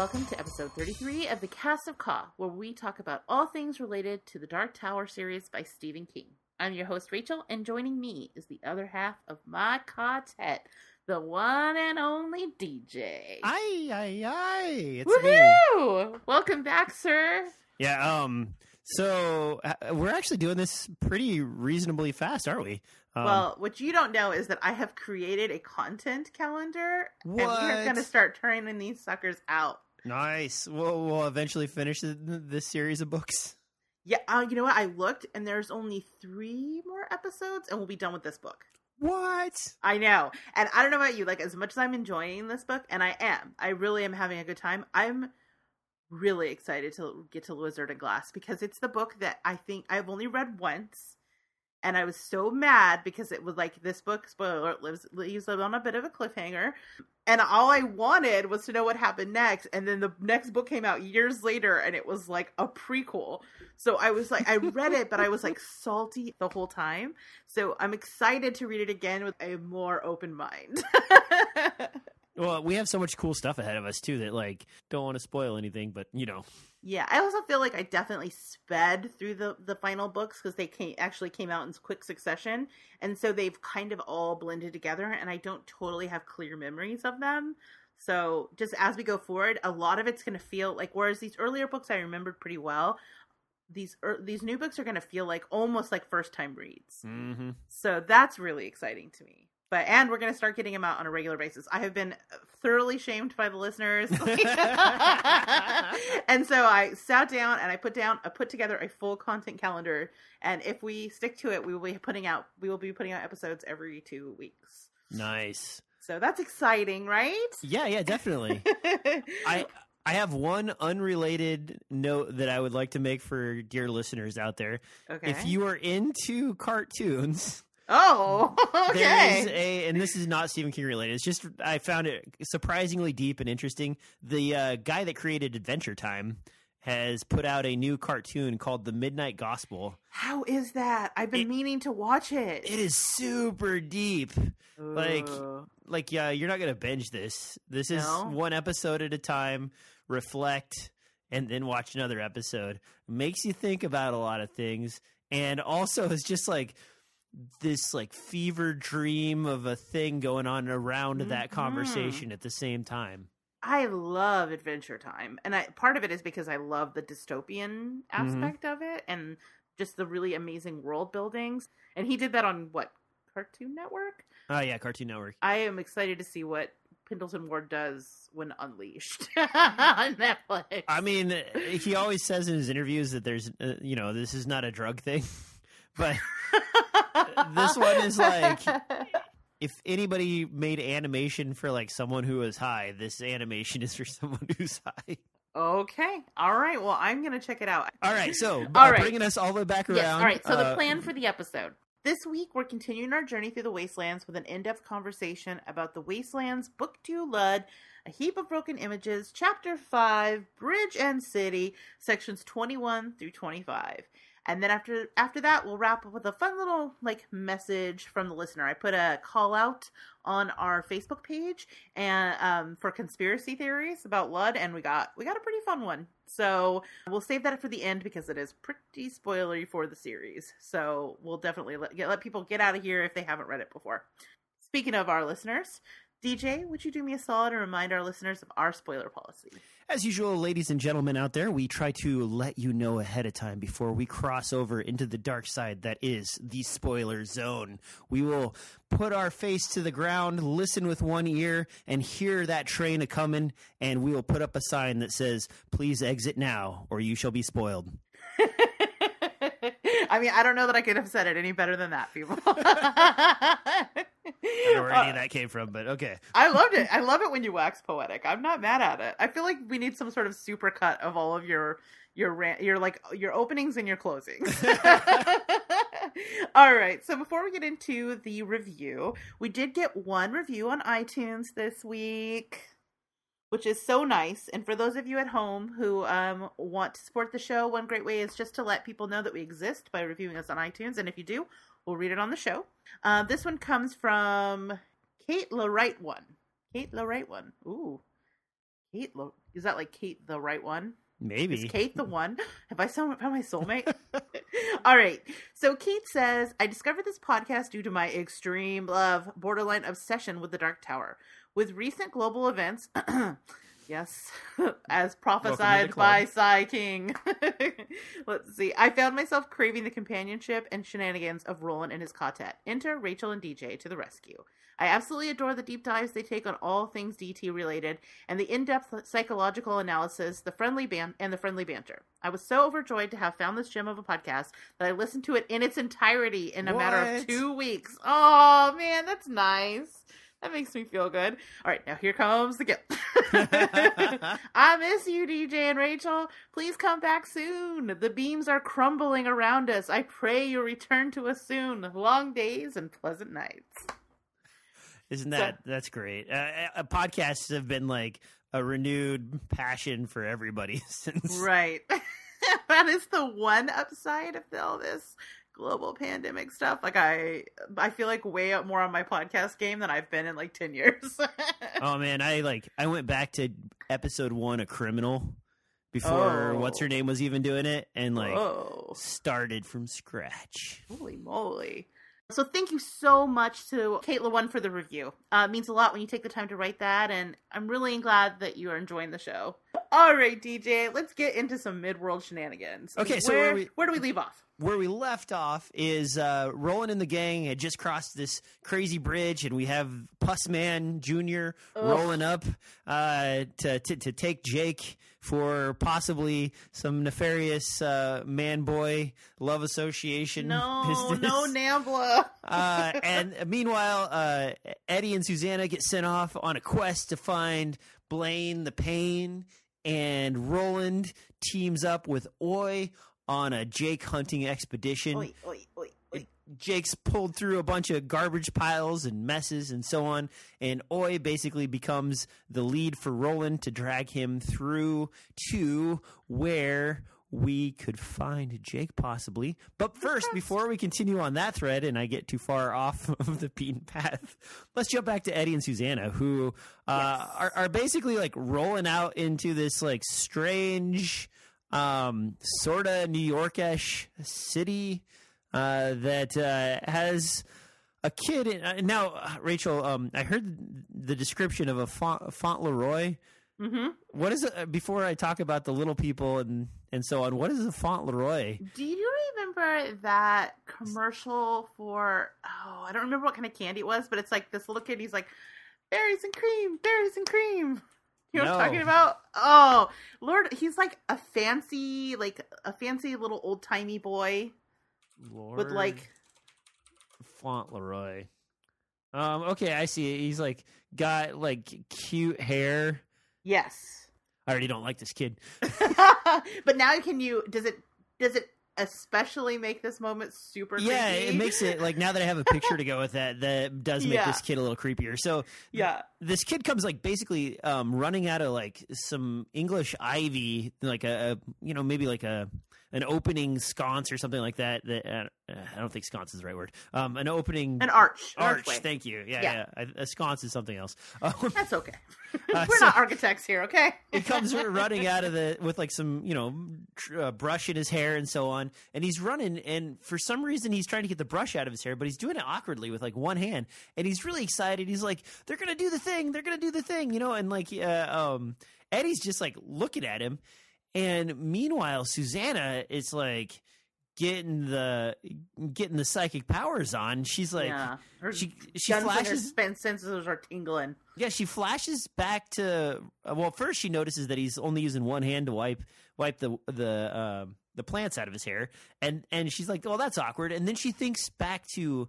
welcome to episode 33 of the Cast of Ka, where we talk about all things related to the Dark Tower series by Stephen King. I'm your host, Rachel, and joining me is the other half of my quartet, the one and only DJ. Aye, aye, aye. It's me. Welcome back, sir. Yeah, um, so uh, we're actually doing this pretty reasonably fast, aren't we? Um, well, what you don't know is that I have created a content calendar, and we are going to start turning these suckers out. Nice. We'll, we'll eventually finish this series of books. Yeah, uh, you know what? I looked, and there's only three more episodes, and we'll be done with this book. What? I know. And I don't know about you, like as much as I'm enjoying this book, and I am, I really am having a good time. I'm really excited to get to Wizard of Glass because it's the book that I think I've only read once. And I was so mad because it was like this book, spoiler lives leaves on a bit of a cliffhanger. And all I wanted was to know what happened next. And then the next book came out years later and it was like a prequel. So I was like, I read it, but I was like salty the whole time. So I'm excited to read it again with a more open mind. Well, we have so much cool stuff ahead of us too that like don't want to spoil anything, but you know, yeah, I also feel like I definitely sped through the the final books because they came actually came out in quick succession, and so they've kind of all blended together, and I don't totally have clear memories of them. So just as we go forward, a lot of it's going to feel like whereas these earlier books I remembered pretty well, these er, these new books are going to feel like almost like first time reads. mm-hmm. So that's really exciting to me. But and we're going to start getting them out on a regular basis. I have been thoroughly shamed by the listeners. and so I sat down and I put down I put together a full content calendar and if we stick to it, we will be putting out we will be putting out episodes every 2 weeks. nice. So that's exciting, right? Yeah, yeah, definitely. I I have one unrelated note that I would like to make for dear listeners out there. okay. If you are into cartoons, Oh, There is okay. a, and this is not Stephen King related. It's just I found it surprisingly deep and interesting. The uh, guy that created Adventure Time has put out a new cartoon called The Midnight Gospel. How is that? I've been It- meaning to watch it. It is super deep. like- Ooh. Like, yeah, you're not gonna binge this. This is No? one episode at a time. Reflect and then watch another episode. Makes you think about a lot of things, and also it's just like this like fever dream of a thing going on around that Mhm. conversation at the same time. I love Adventure Time, and I, part of it is because I love the dystopian aspect of it and just the really amazing world buildings. And he did that on what Cartoon Network. Oh yeah, Cartoon Network. I am excited to see what Pendleton Ward does when unleashed on Netflix. I mean, he always says in his interviews that there's, uh, you know, this is not a drug thing, but this one is like- if anybody made animation for like someone who is high, this animation is for someone who's high. okay, all right. Well, I'm gonna check it out. All right, so All uh, right. bringing us all the way back around. Yes. All right. So the uh, plan for the episode. This week, we're continuing our journey through the Waste Lands with an in depth conversation about the Waste Lands, Book 2 Lud, A Heap of Broken Images, Chapter 5, Bridge and City, sections 21 through 25. And then after after that, we'll wrap up with a fun little like message from the listener. I put a call out on our Facebook page and um, for conspiracy theories about Lud, and we got we got a pretty fun one. So we'll save that for the end because it is pretty spoilery for the series. So we'll definitely let get, let people get out of here if they haven't read it before. Speaking of our listeners, DJ, would you do me a solid and remind our listeners of our spoiler policy? As usual, ladies and gentlemen out there, we try to let you know ahead of time before we cross over into the dark side that is the spoiler zone. We will put our face to the ground, listen with one ear, and hear that train a coming, and we will put up a sign that says, Please exit now, or you shall be spoiled. I mean, I don't know that I could have said it any better than that, people. I don't know where any of that came from, but okay. I loved it. I love it when you wax poetic. I'm not mad at it. I feel like we need some sort of super cut of all of your your rant, your like your openings and your closings. all right. So before we get into the review, we did get one review on iTunes this week, which is so nice. And for those of you at home who um, want to support the show, one great way is just to let people know that we exist by reviewing us on iTunes. And if you do, we'll read it on the show. Uh, this one comes from Kate La Right One. Kate La Right One. Ooh. Kate, Lo- is that like Kate the right one? Maybe. Is Kate the one? Have I found my soulmate? All right. So Kate says, I discovered this podcast due to my extreme love, borderline obsession with the Dark Tower. With recent global events, yes, as prophesied by sai King. Let's see. I found myself craving the companionship and shenanigans of Roland and his quartet. Enter Rachel and DJ to the rescue. I absolutely adore the deep dives they take on all things DT related and the in-depth psychological analysis, the friendly ban- and the friendly banter. I was so overjoyed to have found this gem of a podcast that I listened to it in its entirety in a matter of 2 weeks. Oh, man, that's nice. That makes me feel good. All right, now here comes the gift. I miss you, DJ and Rachel. Please come back soon. The beams are crumbling around us. I pray you return to us soon. Long days and pleasant nights. Isn't that that's great? Uh, uh, podcasts have been like a renewed passion for everybody since. Right. that is the one upside of all this global pandemic stuff. Like I I feel like way up more on my podcast game than I've been in like 10 years. Oh man, I like I went back to episode one a Criminal before Oh. what's her name was even doing it, and like oh. started from scratch. Holy moly. So thank you so much to Kate One for the review. Uh, it means a lot when you take the time to write that, and I'm really glad that you are enjoying the show. All right, DJ, let's get into some mid-world shenanigans. Okay, so where, where we- where do we leave off? Where we left off is uh, Roland and the gang had just crossed this crazy bridge, and we have Puss Man Junior rolling up uh, to, to to take Jake for possibly some nefarious uh, man boy love association. No, business. no, Nambla. uh, and meanwhile, uh, Eddie and Susannah get sent off on a quest to find Blaine the Pain, and Roland teams up with Oy on a Jake hunting expedition. Oy, oi, oi. Jake's pulled through a bunch of garbage piles and messes and so on, and Oy basically becomes the lead for Roland to drag him through to where we could find Jake possibly. But first, before we continue on that thread and I get too far off of the beaten path, let's jump back to Eddie and Susannah, who uh, Yes. are, are basically like rolling out into this like strange, um, sort of New Yorkish city uh, that uh, has a kid. In, uh, now, Rachel, um, I heard the description of a Font, Fauntleroy. Mm-hmm. What is it? uh, Before I talk about the little people and and so on, what is a Fauntleroy? Do you remember that commercial for? Oh, I don't remember what kind of candy it was, but it's like this little kid. He's like, berries and cream, berries and cream. You know what I'm talking about? Oh, Lord, he's like a fancy, like a fancy little old timey boy Lord with like, Fauntleroy. Um. Okay, I see. He's like got like cute hair. yes. I already don't like this kid. but now can you? Does it? Does it especially make this moment super? Yeah, creepy? it makes it like now that I have a picture to go with that, that does make Yeah. this kid a little creepier. So Yeah. this kid comes like basically um, running out of like some English ivy, like a, a you know maybe like a an opening sconce or something like that. That uh, I don't think sconce is the right word. Um, an opening An arch. Arch. archway. Thank you. Yeah, Yeah. yeah. A, a sconce is something else. Um, That's okay. Uh, We're so- not architects here, okay? he comes running out of the with like some you know tr- uh, brush in his hair and so on and he's running and for some reason he's trying to get the brush out of his hair but he's doing it awkwardly with like one hand and he's really excited he's like they're gonna do the thing they're gonna do the thing you know and like uh, um eddie's just like looking at him and meanwhile susannah is like getting the getting the psychic powers on she's like yeah. Her she she her flashes spin sensors are tingling. yeah, she flashes back to uh, well. First, she notices that he's only using one hand to wipe wipe the the um the plants out of his hair, and and she's like, "Well, that's awkward." And then she thinks back to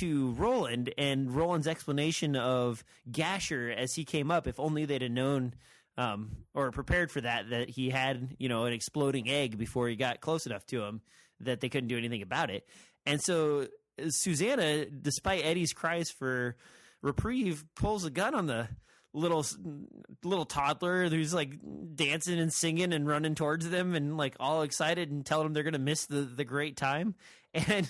to Roland and Roland's explanation of Gasher as he came up. If only they'd have known um, or prepared for that, that he had you know an exploding egg before he got close enough to him, that they couldn't do anything about it. And so Susannah, despite Eddie's cries for reprieve, pulls a gun on the little little toddler who's like dancing and singing and running towards them and like all excited and telling them they're gonna miss the the great time and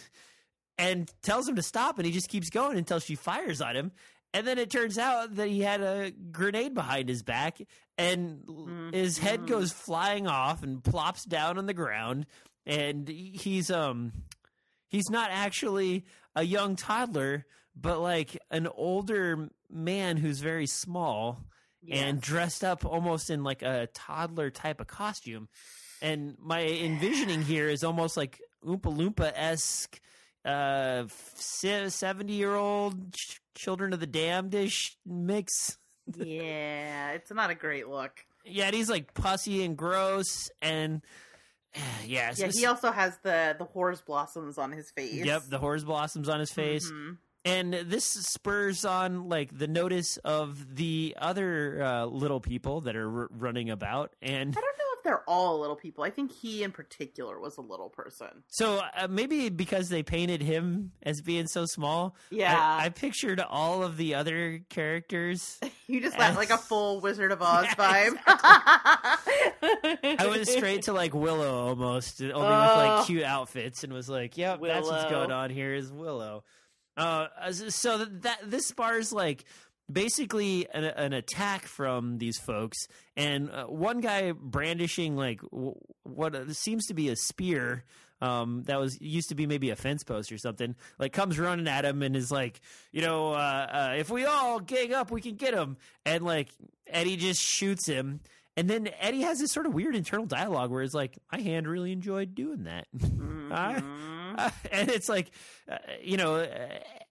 and tells him to stop and he just keeps going until she fires on him and then it turns out that he had a grenade behind his back, and mm-hmm. his head goes flying off and plops down on the ground, and he's um he's not actually a young toddler, but like an older man who's very small yes. and dressed up almost in like a toddler type of costume. And my envisioning here is almost like Oompa Loompa esque uh 70 year old children of the damned ish mix. Yeah it's not a great look. Yeah and he's like pussy and gross and yeah yeah he also has the the horse blossoms on his face. Yep the horse blossoms on his face. Mm-hmm. And this spurs on like the notice of the other uh, little people that are r- running about and i don't know if they're all little people. I think he in particular was a little person. So uh, maybe because they painted him as being so small yeah. I, I pictured all of the other characters you just got like a full wizard of oz vibe. I went straight to like willow almost only with like cute outfits and was like yep willow. that's what's going on here is willow. Uh, so that this bar is like basically an, an, attack from these folks, and uh, one guy brandishing like w- what seems to be a spear. Um, that was used to be maybe a fence post or something. Like comes running at him and is like, you know, uh, uh, if we all gang up, we can get him. And like Eddie just shoots him. And then Eddie has this sort of weird internal dialogue where it's like, I hand really enjoyed doing that. Mm-hmm. I, and it's like, uh, you know, uh,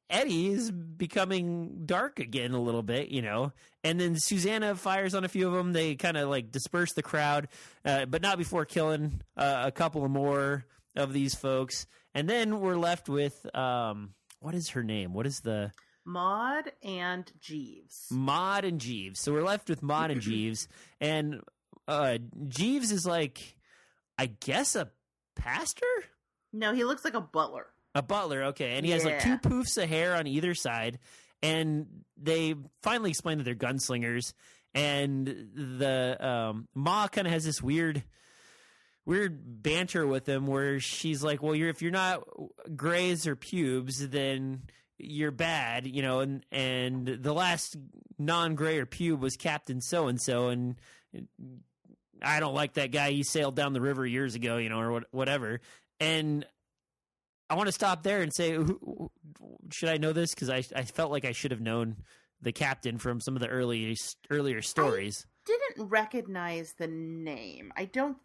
Eddie is becoming dark again a little bit, you know. And then Susannah fires on a few of them. They kind of like disperse the crowd, uh, but not before killing uh, a couple of more of these folks. And then we're left with um, what is her name? What is the Maud and Jeeves? Maud and Jeeves. So we're left with Maud and Jeeves, and uh, Jeeves is like, I guess a pastor. No, he looks like a butler. A butler, okay. And he has like two poofs of hair on either side. And they finally explain that they're gunslingers. And the um, Ma kind of has this weird weird banter with him where she's like, "Well, you're if you're not grays or pubes, then you're bad," you know. And and the last non-gray or pube was Captain So and So, and I don't like that guy. He sailed down the river years ago, you know, or whatever. And I want to stop there and say, who, should I know this? Because I I felt like I should have known the captain from some of the early earlier stories. I didn't recognize the name. I don't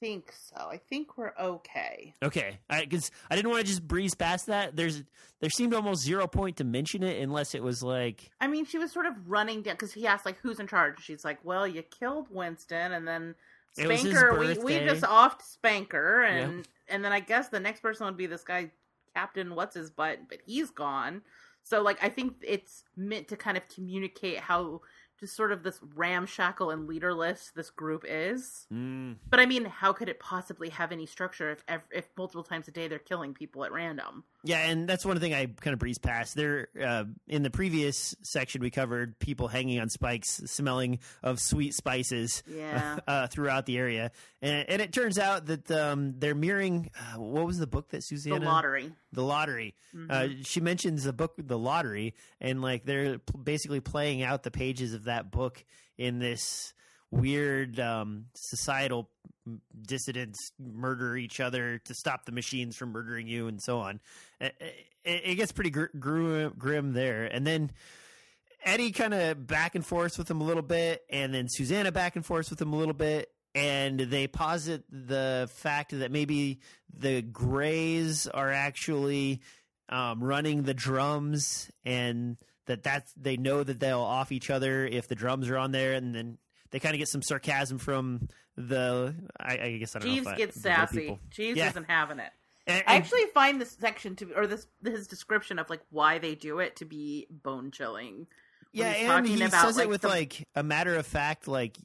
think so. I think we're okay. Okay, because I, I, didn't want to just breeze past that. There's there seemed almost zero point to mention it unless it was like. I mean, she was sort of running down because he asked like, "Who's in charge?" She's like, "Well, you killed Winston, and then Spanker, we, we just offed Spanker, and yep. and then I guess the next person would be this guy, Captain What's His Butt, but he's gone. So like I think it's meant to kind of communicate how just sort of this ramshackle and leaderless this group is. Mm. But I mean, how could it possibly have any structure if if multiple times a day they're killing people at random? Yeah, and that's one thing I kind of breezed past. There, uh, in the previous section, we covered people hanging on spikes, smelling of sweet spices, yeah. uh, throughout the area, and, and, it turns out that um, they're mirroring. Uh, what was the book that Susannah? The Lottery. The Lottery. Mm-hmm. Uh, she mentions the book, The Lottery, and like they're basically playing out the pages of that book in this weird um, societal dissidents murder each other to stop the machines from murdering you and so on. It, it, gets pretty gr- gr- grim there. And then Eddie kind of back and forth with him a little bit, and then Susannah back and forth with him a little bit. And they posit the fact that maybe the Greys are actually um, running the drums, and that that's they know that they'll off each other if the drums are on there, and then they kind of get some sarcasm from the. I, I guess I don't Jeeves know. Jeeves gets sassy. Jeeves yeah. isn't having it. And, and, I actually find this section to, or this his description of like why they do it to be bone chilling. Yeah, and he about, says like, it with the, like a matter of fact, like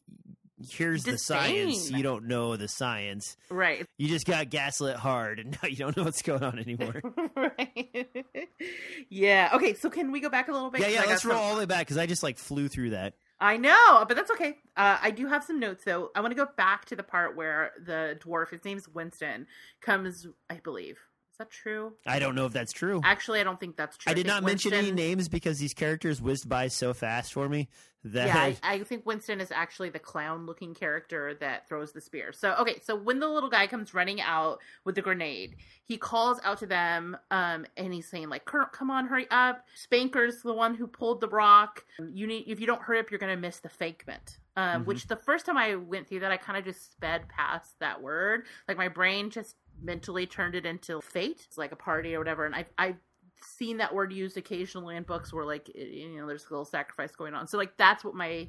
here's disdain. the science. You don't know the science, right? You just got gaslit hard, and now you don't know what's going on anymore. right? yeah. Okay. So can we go back a little bit? Yeah, yeah. Let's roll some... all the way back because I just like flew through that. I know, but that's okay. Uh, I do have some notes though. I want to go back to the part where the dwarf, his name's Winston, comes. I believe is that true? I don't know if that's true. Actually, I don't think that's true. I did not mention any names because these characters whizzed by so fast for me that Yeah, I, I think Winston is actually the clown-looking character that throws the spear. So, okay, so when the little guy comes running out with the grenade, he calls out to them, um, and he's saying like, "Cur- "Come on, hurry up! Spanker's the one who pulled the rock. You need if you don't hurry up, you're gonna miss the fakement." Um, Mhm. Which the first time I went through that, I kind of just sped past that word. Like my brain just mentally turned it into fate. It's like a party or whatever, and I I seen that word used occasionally in books where like you know there's a little sacrifice going on. So like that's what my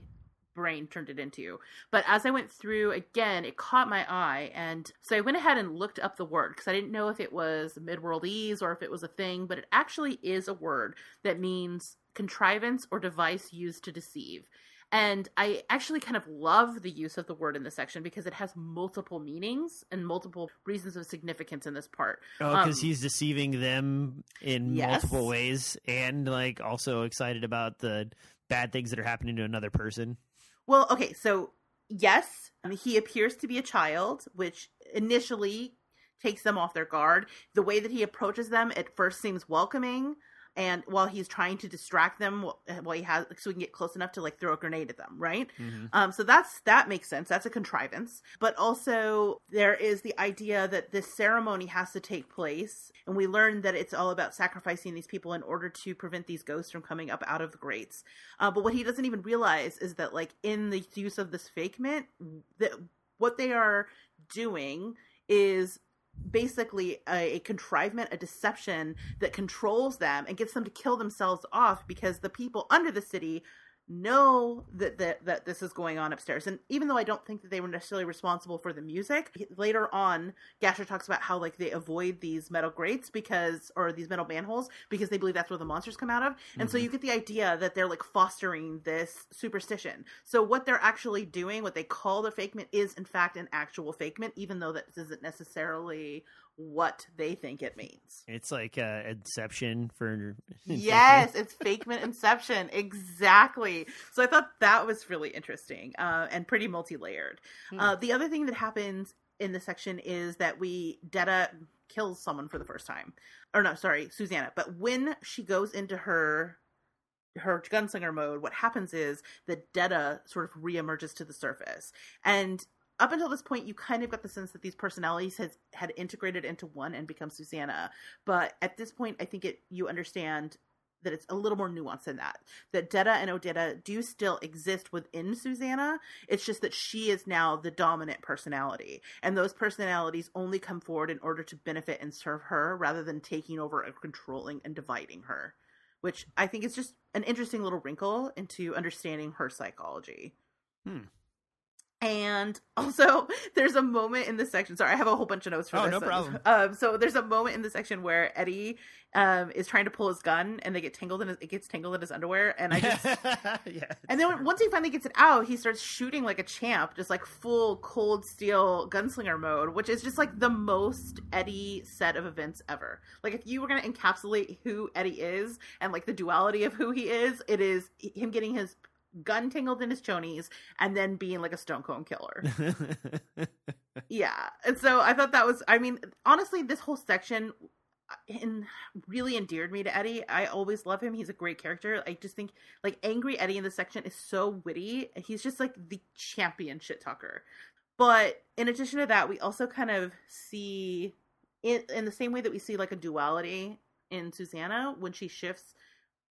brain turned it into. But as i went through again it caught my eye and so i went ahead and looked up the word because i didn't know if it was midworldese or if it was a thing but it actually is a word that means contrivance or device used to deceive and I actually kind of love the use of the word in this section because it has multiple meanings and multiple reasons of significance in this part. oh, because um, he's deceiving them in Yes. multiple ways, and like also excited about the bad things that are happening to another person. Well, okay, so yes, he appears to be a child, which initially takes them off their guard. The way that he approaches them at first seems welcoming, and while he's trying to distract them, while he has so he can get close enough to like throw a grenade at them, right? Mhm. Um, so that's that makes sense. That's a contrivance. But also there is the idea that this ceremony has to take place, and we learn that it's all about sacrificing these people in order to prevent these ghosts from coming up out of the grates. Uh, but what he doesn't even realize is that, like in the use of this fake mint that what they are doing is basically a, a contrivement, a deception that controls them and gets them to kill themselves off because the people under the city know that, that that this is going on upstairs. And even though i don't think that they were necessarily responsible for the music later on gasher talks about how like they avoid these metal grates because or these metal manholes because they believe that's where the monsters come out of. And so Mhm. you get the idea that they're like fostering this superstition. So what they're actually doing what they call the fakement is in fact an actual fakement even though that isn't necessarily what they think it means. It's like uh, Inception for yes it's fakement inception. Exactly. So i thought that was really interesting uh, and pretty multi-layered. Hmm. uh, the other thing that happens in this section is that we detta kills someone for the first time. Or no sorry susannah. But when she goes into her her gunslinger mode what happens is that detta sort of reemerges to the surface. And up until this point you kind of got the sense that these personalities has had integrated into one and become susannah. But at this point i think it you understand that it's a little more nuanced than that that detta and odetta do still exist within susannah. It's just that she is now the dominant personality and those personalities only come forward in order to benefit and serve her rather than taking over and controlling and dividing her which i think is just an interesting little wrinkle into understanding her psychology. Hmm. And also, there's a moment in this section. Sorry, I have a whole bunch of notes for Oh, this. no problem. Um, so there's a moment in the section where Eddie um is trying to pull his gun, and they get tangled in his, it gets tangled in his underwear, and I just. yeah. And then once he finally gets it out, he starts shooting like a champ, just like full cold steel gunslinger mode, which is just like the most Eddie set of events ever. Like if you were going to encapsulate who Eddie is and like the duality of who he is, it is him getting his gun tangled in his chonies and then being like a stone cold killer. yeah. And so I thought that was I mean, honestly, this whole section uh, in, really endeared me to Eddie. I always love him. He's a great character. I just think like angry Eddie in this section is so witty. He's just like the champion shit talker. But in addition to that, we also kind of see in in the same way that we see like a duality in Susannah when she shifts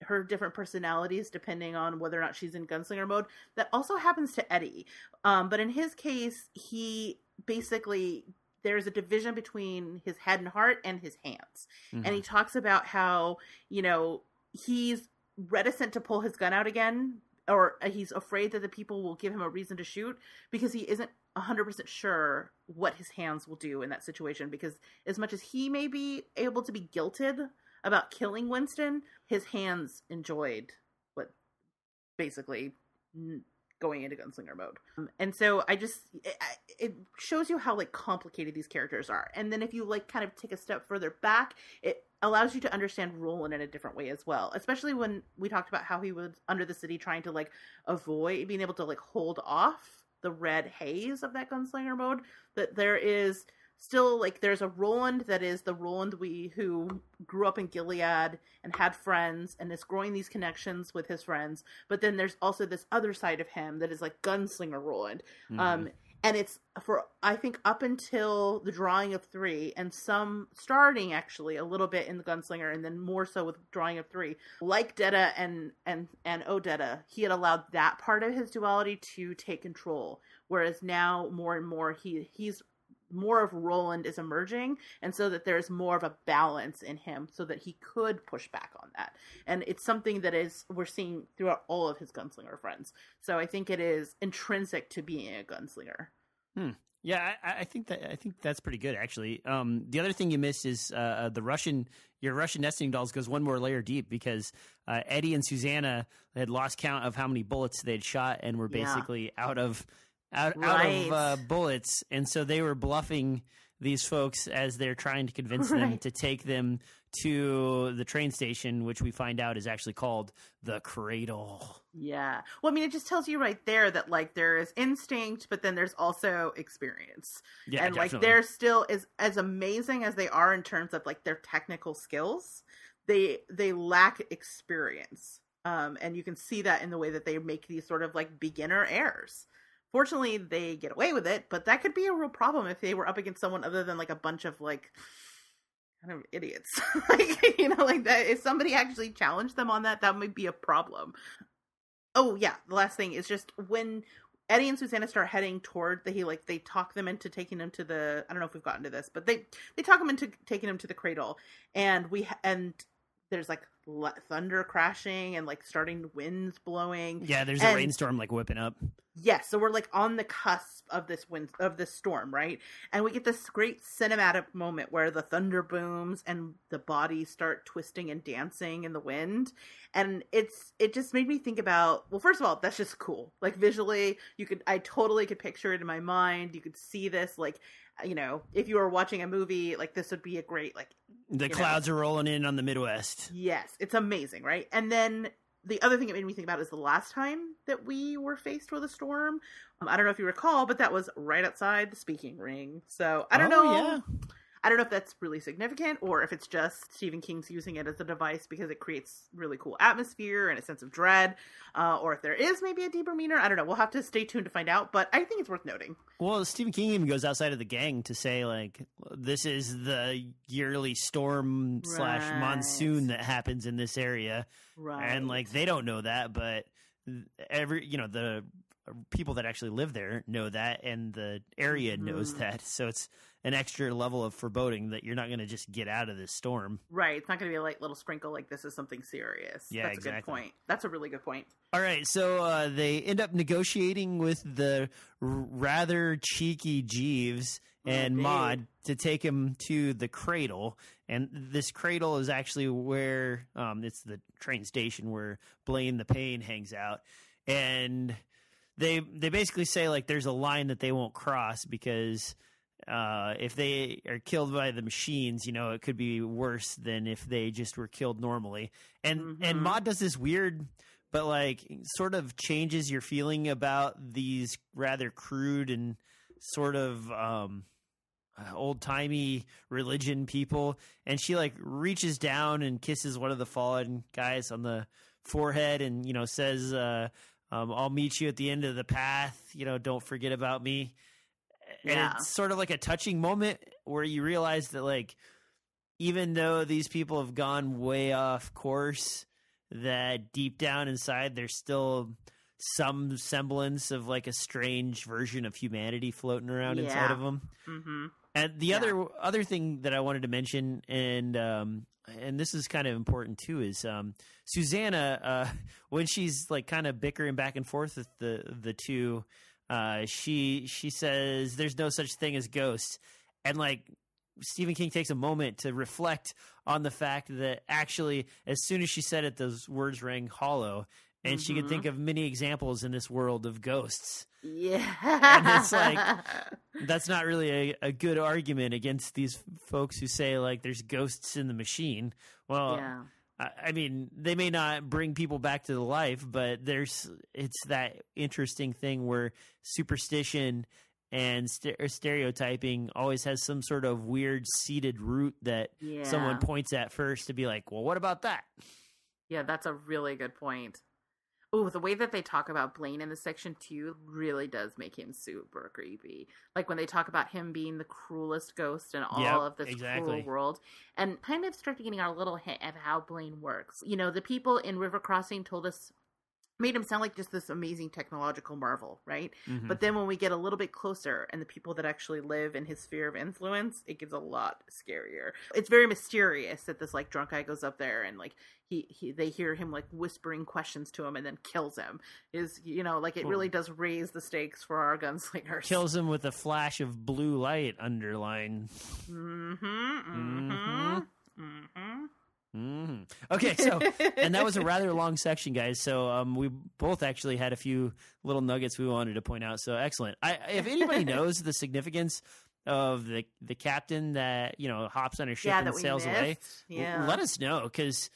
her different personalities depending on whether or not she's in gunslinger mode. That also happens to Eddie. Um, but in his case, he basically there's a division between his head and heart and his hands. And he talks about how, you know, he's reticent to pull his gun out again or he's afraid that the people will give him a reason to shoot because he isn't 100% sure what his hands will do in that situation because as much as he may be able to be guilted about killing Winston, his hands enjoyed what basically going into gunslinger mode. Um, and so I just it, it shows you how like complicated these characters are. And then if you like kind of take a step further back, it allows you to understand Roland in a different way as well. Especially when we talked about how he was under the city trying to like avoid being able to like hold off the red haze of that gunslinger mode that there is still like there's a Roland that is the Roland we who grew up in Gilead and had friends and is growing these connections with his friends. But then there's also this other side of him that is like gunslinger Roland. Mhm. Um, and it's for I think up until the drawing of three, and some starting actually a little bit in the Gunslinger, and then more so with drawing of three. Like Detta and and and Odetta, he had allowed that part of his duality to take control, whereas now more and more he he's more of Roland is emerging, and so that there's more of a balance in him, so that he could push back on that. And it's something that is we're seeing throughout all of his gunslinger friends. So I think it is intrinsic to being a gunslinger. Yeah, I, I think that I think that's pretty good actually. Um, the other thing you missed is uh, uh, the Russian your Russian nesting dolls goes one more layer deep because uh, Eddie and Susannah had lost count of how many bullets they'd shot and were Yeah. basically out of out, out of uh, bullets, and so they were bluffing these folks as they're trying to convince them to take them to the train station, which we find out is actually called the Cradle. Yeah. Well, I mean, it just tells you right there that like there is instinct, but then there's also experience. Yeah, and like they're still as as amazing as they are in terms of like their technical skills, they they lack experience. Um, and you can see that in the way that they make these sort of like beginner errors. Fortunately, they get away with it, but that could be a real problem if they were up against someone other than like a bunch of like kind of idiots. like you know, like that. If somebody actually challenged them on that, that might be a problem. Oh yeah, the last thing is just when Eddie and Susannah start heading toward the he like they talk them into taking him to the I don't know if we've gotten to this, but they they talk him into taking him to the cradle, and we and there's like thunder crashing and like starting winds blowing. yeah, there's a rainstorm like whipping up. Yes, so we're like on the cusp of this wind of this storm, right? And we get this great cinematic moment where the thunder booms and the bodies start twisting and dancing in the wind. And it's it just made me think about well, first of all, that's just cool. Like visually, you could I totally could picture it in my mind. You could see this like you know, if you were watching a movie, like this would be a great like The you know. clouds are rolling in on the Midwest. Yes, it's amazing, right? And then the other thing it made me think about is the last time that we were faced with a storm. Um, I don't know if you recall, but that was right outside the speaking ring. So I don't Oh, know. yeah. I don't know if that's really significant or if it's just Stephen King's using it as a device because it creates really cool atmosphere and a sense of dread, uh, or if there is maybe a deeper meaning. I don't know. We'll have to stay tuned to find out, but I think it's worth noting. Well, Stephen King even goes outside of the gang to say like this is the yearly storm slash monsoon that happens in this area, Right. and like they don't know that, but every you know the people that actually live there know that, and the area knows Mhm. that. So it's an extra level of foreboding that you're not going to just get out of this storm. right. It's not going to be a light little sprinkle like this is something serious. Yeah, That's a good point. That's a really good point. All right, so uh, they end up negotiating with the rather cheeky Jeeves and Indeed. Maud to take him to the cradle, and this cradle is actually where um, it's the train station where Blaine the Pain hangs out, and they they basically say like there's a line that they won't cross because. Uh, if they are killed by the machines, you know, it could be worse than if they just were killed normally. And and Mhm. Maud does this weird but like sort of changes your feeling about these rather crude and sort of um old timey religion people and she like reaches down and kisses one of the fallen guys on the forehead and you know says uh um, I'll meet you at the end of the path. You know, don't forget about me. And Yeah. it's sort of like a touching moment where you realize that, like, even though these people have gone way off course, that deep down inside there's still some semblance of like a strange version of humanity floating around inside of them. Mm-hmm. And the Yeah. other other thing that I wanted to mention, and um, and this is kind of important too, is um, Susannah uh, when she's like kind of bickering back and forth with the the two. Uh, she she says there's no such thing as ghosts, and like Stephen King takes a moment to reflect on the fact that actually, as soon as she said it, those words rang hollow, and she could Mhm. think of many examples in this world of ghosts. Yeah. And it's like- That's not really a, a good argument against these folks who say like there's ghosts in the machine. Well, yeah. I, mean, they may not bring people back to the life, but there's it's that interesting thing where superstition and st- stereotyping always has some sort of weird seated root that Yeah. someone points at first to be like, well, what about that? Yeah, that's a really good point. Oh, the way that they talk about Blaine in the section two really does make him super creepy. Like when they talk about him being the cruelest ghost in all Yep, of this exactly. cruel world, and kind of start getting our little hint of how Blaine works. You know, the people in River Crossing told us made him sound like just this amazing technological marvel, right? Mhm. But then when we get a little bit closer and the people that actually live in his sphere of influence, it gets a lot scarier. It's very mysterious that this like drunk guy goes up there and like he, he they hear him like whispering questions to him and then kills him. Is you know, like it really does raise the stakes for our gunslingers. kills him with a flash of blue light underline. Mm-hmm. Mm-hmm. Mm-hmm. Okay, so and that was a rather long section, guys. So um, we both actually had a few little nuggets we wanted to point out. So excellent. I, if anybody knows the significance of the the captain that you know hops on a ship yeah, and sails missed. away, Yeah. let us know because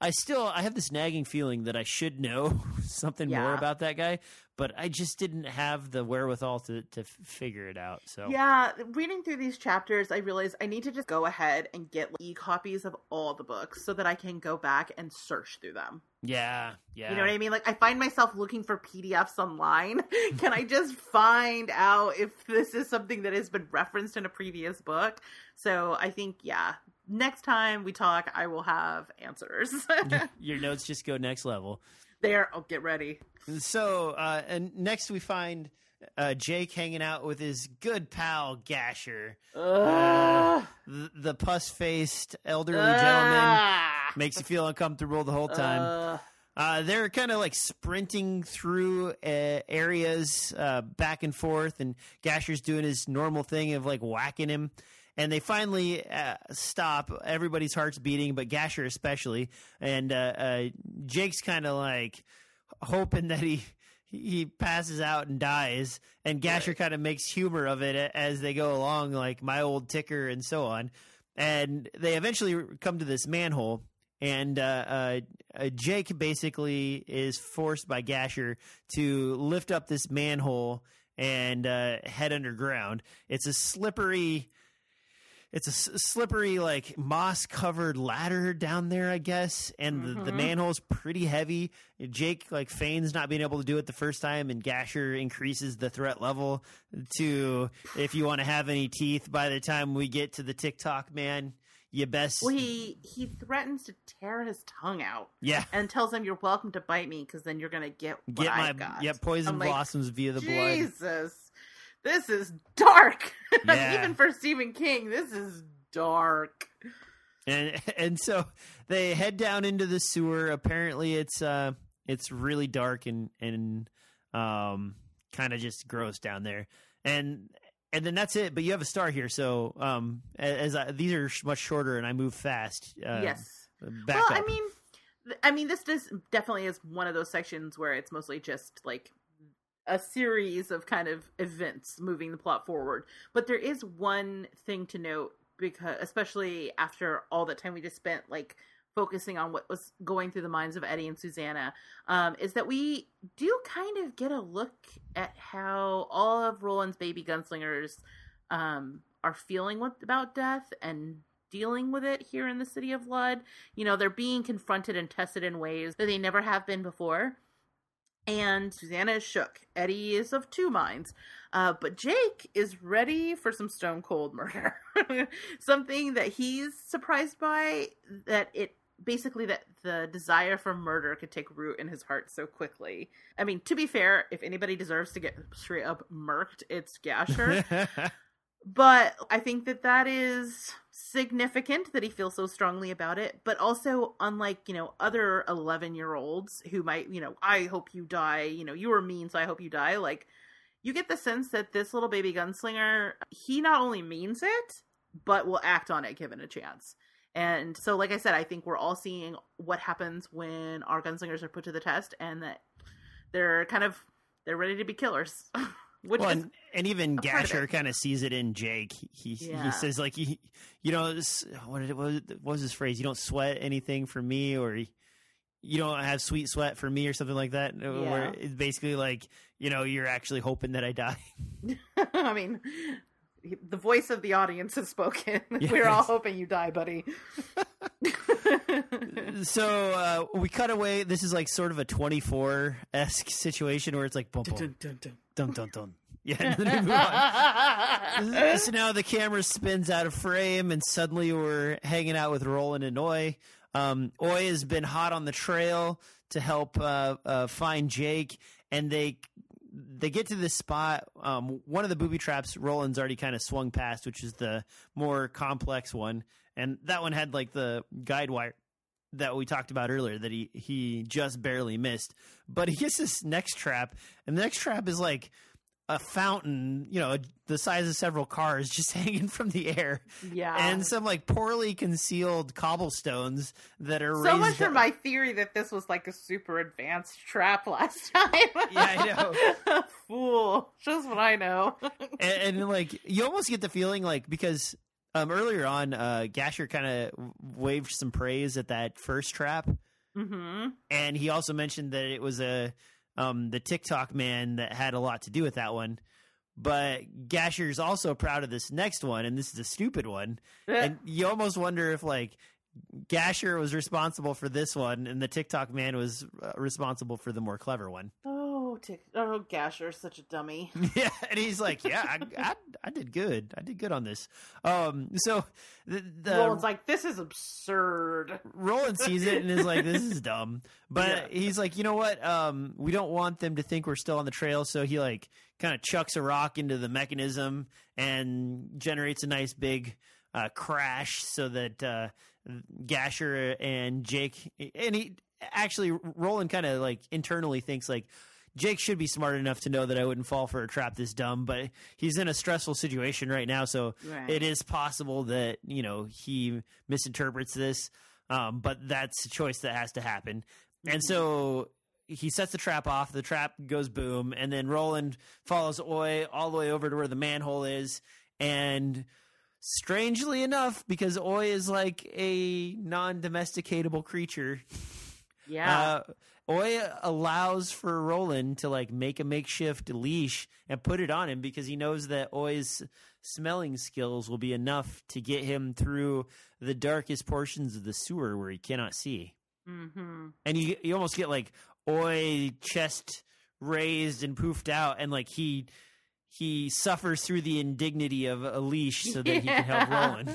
I still I have this nagging feeling that I should know something more about that guy, but I just didn't have the wherewithal to to figure it out. So Yeah, reading through these chapters, I realized I need to just go ahead and get e copies of all the books so that I can go back and search through them. yeah, yeah. You know what I mean? Like, I find myself looking for PDFs online. can I just find out if this is something that has been referenced in a previous book? So I think, yeah, next time we talk, I will have answers. Your notes just go next level. there, oh, get ready. So, uh, and next we find uh, Jake hanging out with his good pal Gasher, Ugh. the, the pus-faced elderly gentleman. Makes you feel uncomfortable the whole time. Ugh. Uh, they're kind of like sprinting through uh, areas uh, back and forth, and Gasher's doing his normal thing of like whacking him. And they finally uh, stop. Everybody's heart's beating, but Gasher especially. And uh, uh, Jake's kind of like hoping that he he passes out and dies. And Gasher kind of makes humor of it as they go along, like my old ticker and so on. And they eventually come to this manhole, and uh, uh, uh, Jake basically is forced by Gasher to lift up this manhole and uh, head underground. It's a slippery. It's a s- slippery, like moss covered ladder down there, I guess, and the, the Mhm. manhole's pretty heavy. Jake like feigns not being able to do it the first time, and Gasher increases the threat level to if you want to have any teeth by the time we get to the Tick Tock man, you best Well, he he threatens to tear his tongue out yeah and tells him, "You're welcome to bite me, because then you're gonna get get my I got." yeah poison I'm like, blossoms via the blood. Jesus, this is dark. Yeah. Even for Stephen King, this is dark. and and so they head down into the sewer. Apparently, it's uh it's really dark and and um kind of just gross down there, and and then that's it. But you have a star here, so um as I, these are sh- much shorter and I move fast. Uh, yes. back well, up. I mean, I mean, this does definitely is one of those sections where it's mostly just like a series of kind of events moving the plot forward. But there is one thing to note because, especially after all the time we just spent like focusing on what was going through the minds of Eddie and Susannah, um, is that we do kind of get a look at how all of Roland's baby gunslingers um, are feeling about death and dealing with it here in the city of Lud. You know, they're being confronted and tested in ways that they never have been before. And Susannah is shook. Eddie is of two minds. Uh, but Jake is ready for some stone cold murder. Something that he's surprised by that it basically that the desire for murder could take root in his heart so quickly. I mean, to be fair, if anybody deserves to get straight up murked, it's Gasher. but I think that that is significant that he feels so strongly about it. But also, unlike you know other eleven year olds who might you know I hope you die, you know you were mean, so I hope you die. Like you get the sense that this little baby gunslinger he not only means it but will act on it given a chance. And so, like I said, I think we're all seeing what happens when our gunslingers are put to the test, and that they're kind of they're ready to be killers. Which well, is and, and even a Gasher kind of sees it in Jake. He he, Yeah. he says like he, you know, this, what, it, what was what was his phrase? You don't sweat anything for me, or you don't have sweet sweat for me or something like that. uh, Where it's basically like you know you're actually hoping that I die. I mean, the voice of the audience has spoken. Yes. We're all hoping you die, buddy. so uh, we cut away. This is like sort of a 24 esque situation where it's like boom, boom, Dun, dun, dun. Dun dun dun. Yeah, and then we move on. so now the camera spins out of frame, and suddenly we're hanging out with Roland and Oy. Um, Oy has been hot on the trail to help uh, uh, find Jake, and they they get to this spot. Um, one of the booby traps Roland's already kind of swung past, which is the more complex one, and that one had like the guide wire that we talked about earlier that he he just barely missed. But he gets this next trap, and the next trap is like a fountain, you know, the size of several cars just hanging from the air, yeah. and some like poorly concealed cobblestones that are so much for my theory that this was like a super advanced trap last time. Yeah, I know. Fool. Just what I know. and, and like you almost get the feeling like because um earlier on uh Gasher kind of waved some praise at that first trap. Hmm and he also mentioned that it was a um the Tick Tock man that had a lot to do with that one. But Gasher's also proud of this next one and this is a stupid one. And you almost wonder if like Gasher was responsible for this one and the Tick Tock man was uh, responsible for the more clever one. Oh, tick- oh, Gasher's such a dummy. Yeah, and he's like, "Yeah, I, I, I did good. I did good on this." Um, so the, the Roland's like, this is absurd. Roland sees it and is like, "This is dumb," but Yeah. he's like, "You know what? Um, we don't want them to think we're still on the trail." So he like kind of chucks a rock into the mechanism and generates a nice big uh, crash, so that uh, Gasher and Jake and he actually Roland kind of like internally thinks like. Jake should be smart enough to know that I wouldn't fall for a trap this dumb, but he's in a stressful situation right now, so Right. it is possible that you know he misinterprets this um, but that's a choice that has to happen and so he sets the trap off the trap goes boom and then roland follows oy all the way over to where the manhole is and strangely enough because oy is like a non-domesticatable creature yeah. uh, Oy allows for Roland to like make a makeshift leash and put it on him because he knows that Oy's smelling skills will be enough to get him through the darkest portions of the sewer where he cannot see. hmm And you you almost get like Oy chest raised and poofed out and like he he suffers through the indignity of a leash so that he can help Roland.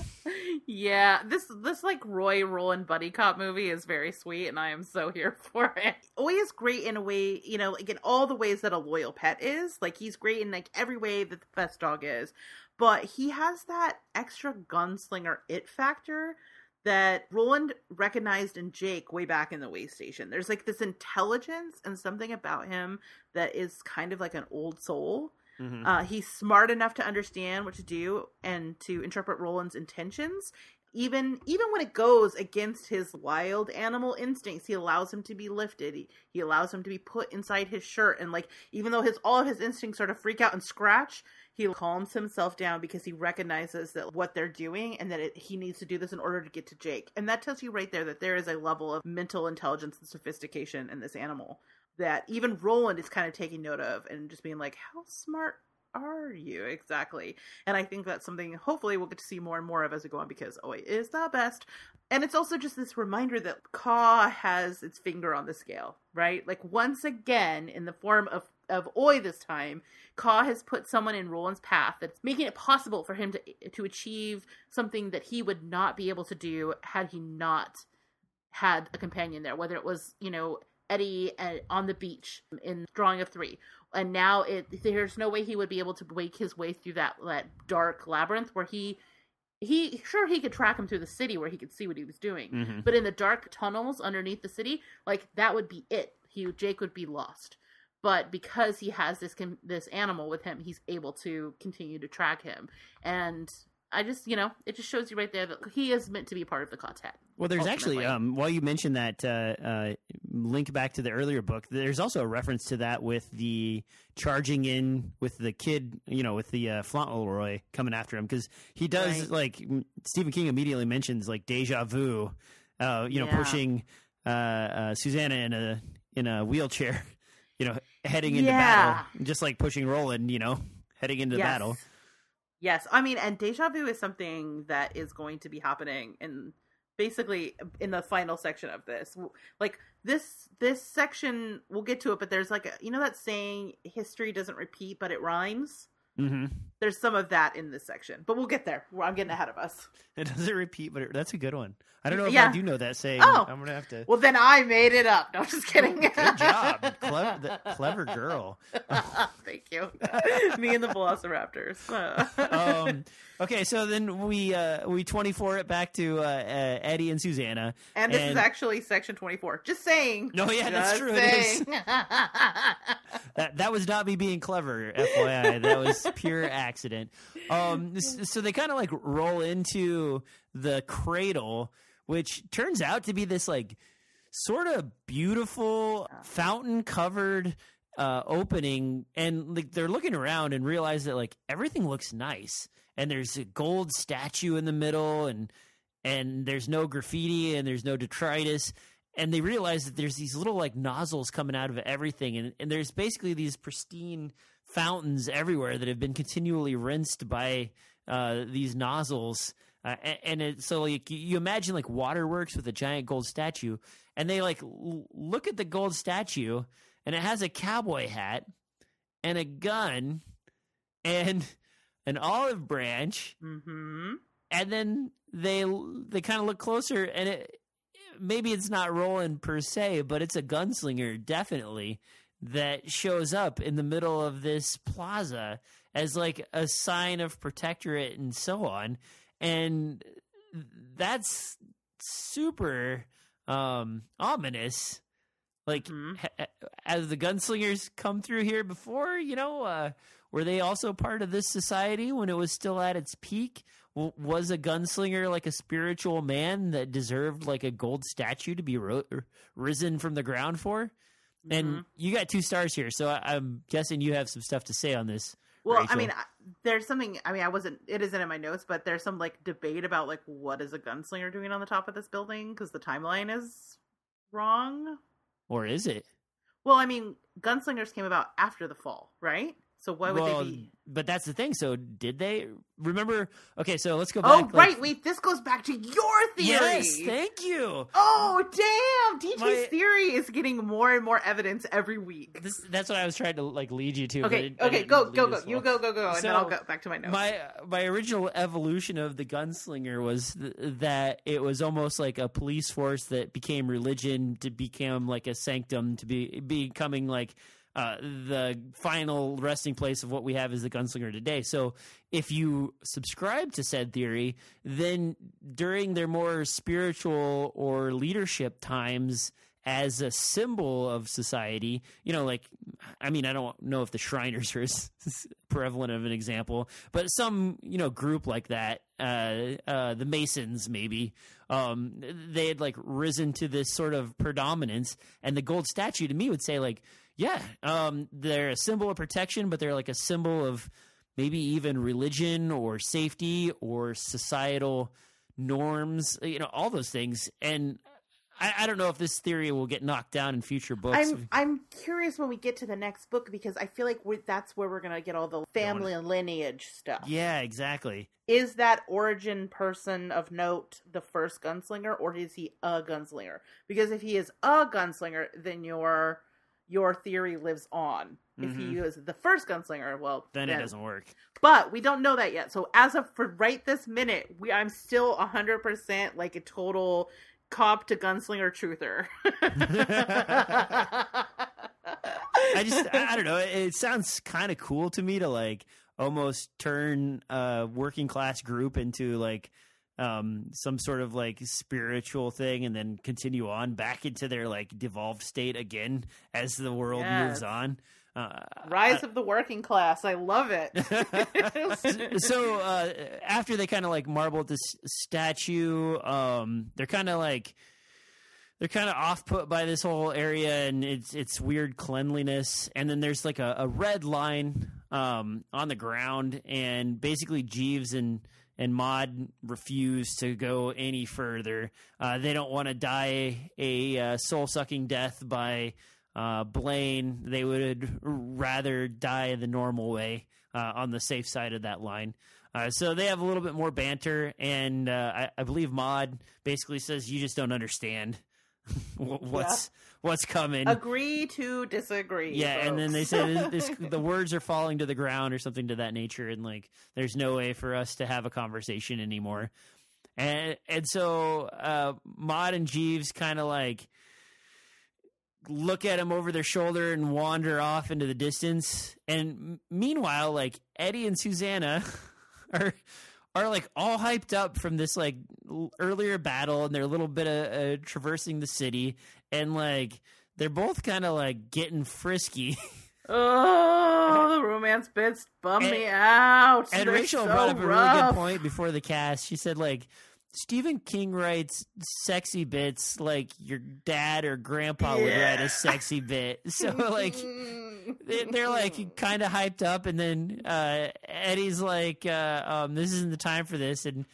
Yeah, this this like Roy Roland buddy cop movie is very sweet, and I am so here for it. Oy is great in a way, you know, like in all the ways that a loyal pet is. Like he's great in like every way that the best dog is, but he has that extra gunslinger it factor that Roland recognized in Jake way back in the way station. There's like this intelligence and something about him that is kind of like an old soul. Mhm. Uh, he's smart enough to understand what to do and to interpret Roland's intentions. Even even when it goes against his wild animal instincts, he allows him to be lifted. He, he allows him to be put inside his shirt, and like even though his all of his instincts sort of freak out and scratch, he calms himself down because he recognizes that what they're doing and that it, he needs to do this in order to get to Jake. And that tells you right there that there is a level of mental intelligence and sophistication in this animal that even Roland is kind of taking note of and just being like, how smart are you exactly? And I think that's something hopefully we'll get to see more and more of as we go on because Oy is the best. And it's also just this reminder that Ka has its finger on the scale, right? Like once again, in the form of of Oy this time, Ka has put someone in Roland's path that's making it possible for him to to achieve something that he would not be able to do had he not had a companion there, whether it was, you know, Eddie uh, on the beach in Drawing of Three. And now it there's no way he would be able to wake his way through that that dark labyrinth where he he sure he could track him through the city where he could see what he was doing. Mhm. But in the dark tunnels underneath the city, like that would be it. He Jake would be lost. But because he has this this animal with him, he's able to continue to track him. And I just, you know, it just shows you right there that he is meant to be part of the quartet. Well, there's actually, ultimately. um, while you mentioned that uh, uh, link back to the earlier book, there's also a reference to that with the charging in with the kid, you know, with the uh, Fauntleroy coming after him because he does Right. like Stephen King immediately mentions like deja vu, uh, you know, Yeah. pushing uh, uh, Susannah in a in a wheelchair, you know, heading into Yeah. battle, just like pushing Roland, you know, heading into yes. battle. Yes, I mean, and deja vu is something that is going to be happening in basically in the final section of this. Like this this section, we'll get to it, but there's like a, you know that saying, "History doesn't repeat, but it rhymes." Hmm There's some of that in this section, but we'll get there. I'm getting ahead of us. It doesn't repeat, but it, that's a good one. I don't know if Yeah. I do know that saying. Oh. I'm gonna have to. Well, then I made it up. No, I'm just kidding. Good job, clever, the, clever girl. Thank you. Me and the Velociraptors. um, okay, so then we uh, we 24 it back to uh, uh, Eddie and Susannah. and this is actually section 24. Just saying. No, yeah, that's Just true, it is. That that was not me being clever, FYI. That was pure accident. Um, so they kind of like roll into the cradle, which turns out to be this like sort of beautiful fountain covered uh opening and like they're looking around and realize that like everything looks nice and there's a gold statue in the middle and and there's no graffiti and there's no detritus and they realize that there's these little like nozzles coming out of everything and, and there's basically these pristine fountains everywhere that have been continually rinsed by uh, these nozzles uh, and it, so like you- imagine like waterworks with a giant gold statue and they like l- look at the gold statue and it has a cowboy hat and a gun and an olive branch hmm and then they they kind of look closer and it maybe it's not Roland per se but it's a gunslinger definitely that shows up in the middle of this plaza as like a sign of protectorate and so on. And that's super um ominous. Like Mhm. ha- as the gunslingers come through here before you know uh were they also part of this society when it was still at its peak W- was a gunslinger like a spiritual man that deserved like a gold statue to be ro- risen from the ground for and Mhm. you got two stars here so I- i'm guessing you have some stuff to say on this Well, I mean, I- there's something. I mean, I wasn't. It isn't in my notes, but there's some like debate about like what is a gunslinger doing on the top of this building because the timeline is wrong. or is it Well, I mean, gunslingers came about after the fall, right? So why would well, they be? but that's the thing so did they remember okay so let's go Oh, back like- right. Wait, this goes back to your theory. yes thank you Oh, damn! DJ's My- theory is getting more and more evidence every week. this, that's what i was trying to like lead you to Okay, it- okay, go, go, go. You go, go, go, and then I'll go back to my notes. My my original evolution of the gunslinger was th- that it was almost like a police force that became religion to become like a sanctum to be becoming like uh, the final resting place of what we have as the gunslinger today. So if you subscribe to said theory, then during their more spiritual or leadership times as a symbol of society, you know, like, I mean, I don't know if the Shriners are as prevalent of an example, but some, you know, group like that, uh, uh, the Masons maybe, um, they had like risen to this sort of predominance. And the gold statue to me would say, like, yeah, um, they're a symbol of protection, but they're like a symbol of maybe even religion or safety or societal norms, you know, all those things. And I, I don't know if this theory will get knocked down in future books. I'm I'm curious when we get to the next book because I feel like that's where we're gonna get all the family and lineage stuff. yeah, exactly. Is that origin person of note the first gunslinger, or is he a gunslinger? Because if he is a gunslinger, then your your theory lives on. If he is the first gunslinger, well, Mm-hmm. Then it doesn't work. But we don't know that yet. So as of for right this minute, we I'm still hundred percent like a total cop to gunslinger truther. I just, I, I don't know. It, it sounds kind of cool to me to like almost turn a working class group into like um some sort of like spiritual thing and then continue on back into their like devolved state again as the world Yes. moves on uh, Rise of the working class. I love it. so uh, after they kind of like marble this statue, um, they're kind of like they're kind of off put by this whole area and it's it's weird cleanliness. And then there's like a, a red line um, on the ground, and basically Jeeves and and Maud refuse to go any further. Uh, they don't want to die a uh, soul sucking death by uh, Blaine. They would rather die the normal way uh, on the safe side of that line. Uh, so they have a little bit more banter, and uh, I, I believe Maud basically says, "You just don't understand what's what's coming." Agree to disagree. Yeah, and then they folks. say this, the words are falling to the ground or something to that nature, and like there's no way for us to have a conversation anymore. And and so uh, Maud and Jeeves kind of like look at him over their shoulder and wander off into the distance. And meanwhile, like Eddie and Susannah are are like all hyped up from this like l- earlier battle, and they're a little bit of uh, traversing the city, and like they're both kind of like getting frisky. Oh, the romance bits bum And- me out. and They're Rachel so brought up a really good point before the cast. She said like. Stephen King writes sexy bits like your dad or grandpa would write a sexy bit. So like they- they're like kind of hyped up, and then uh, Eddie's like, uh, um, "This isn't the time for this," and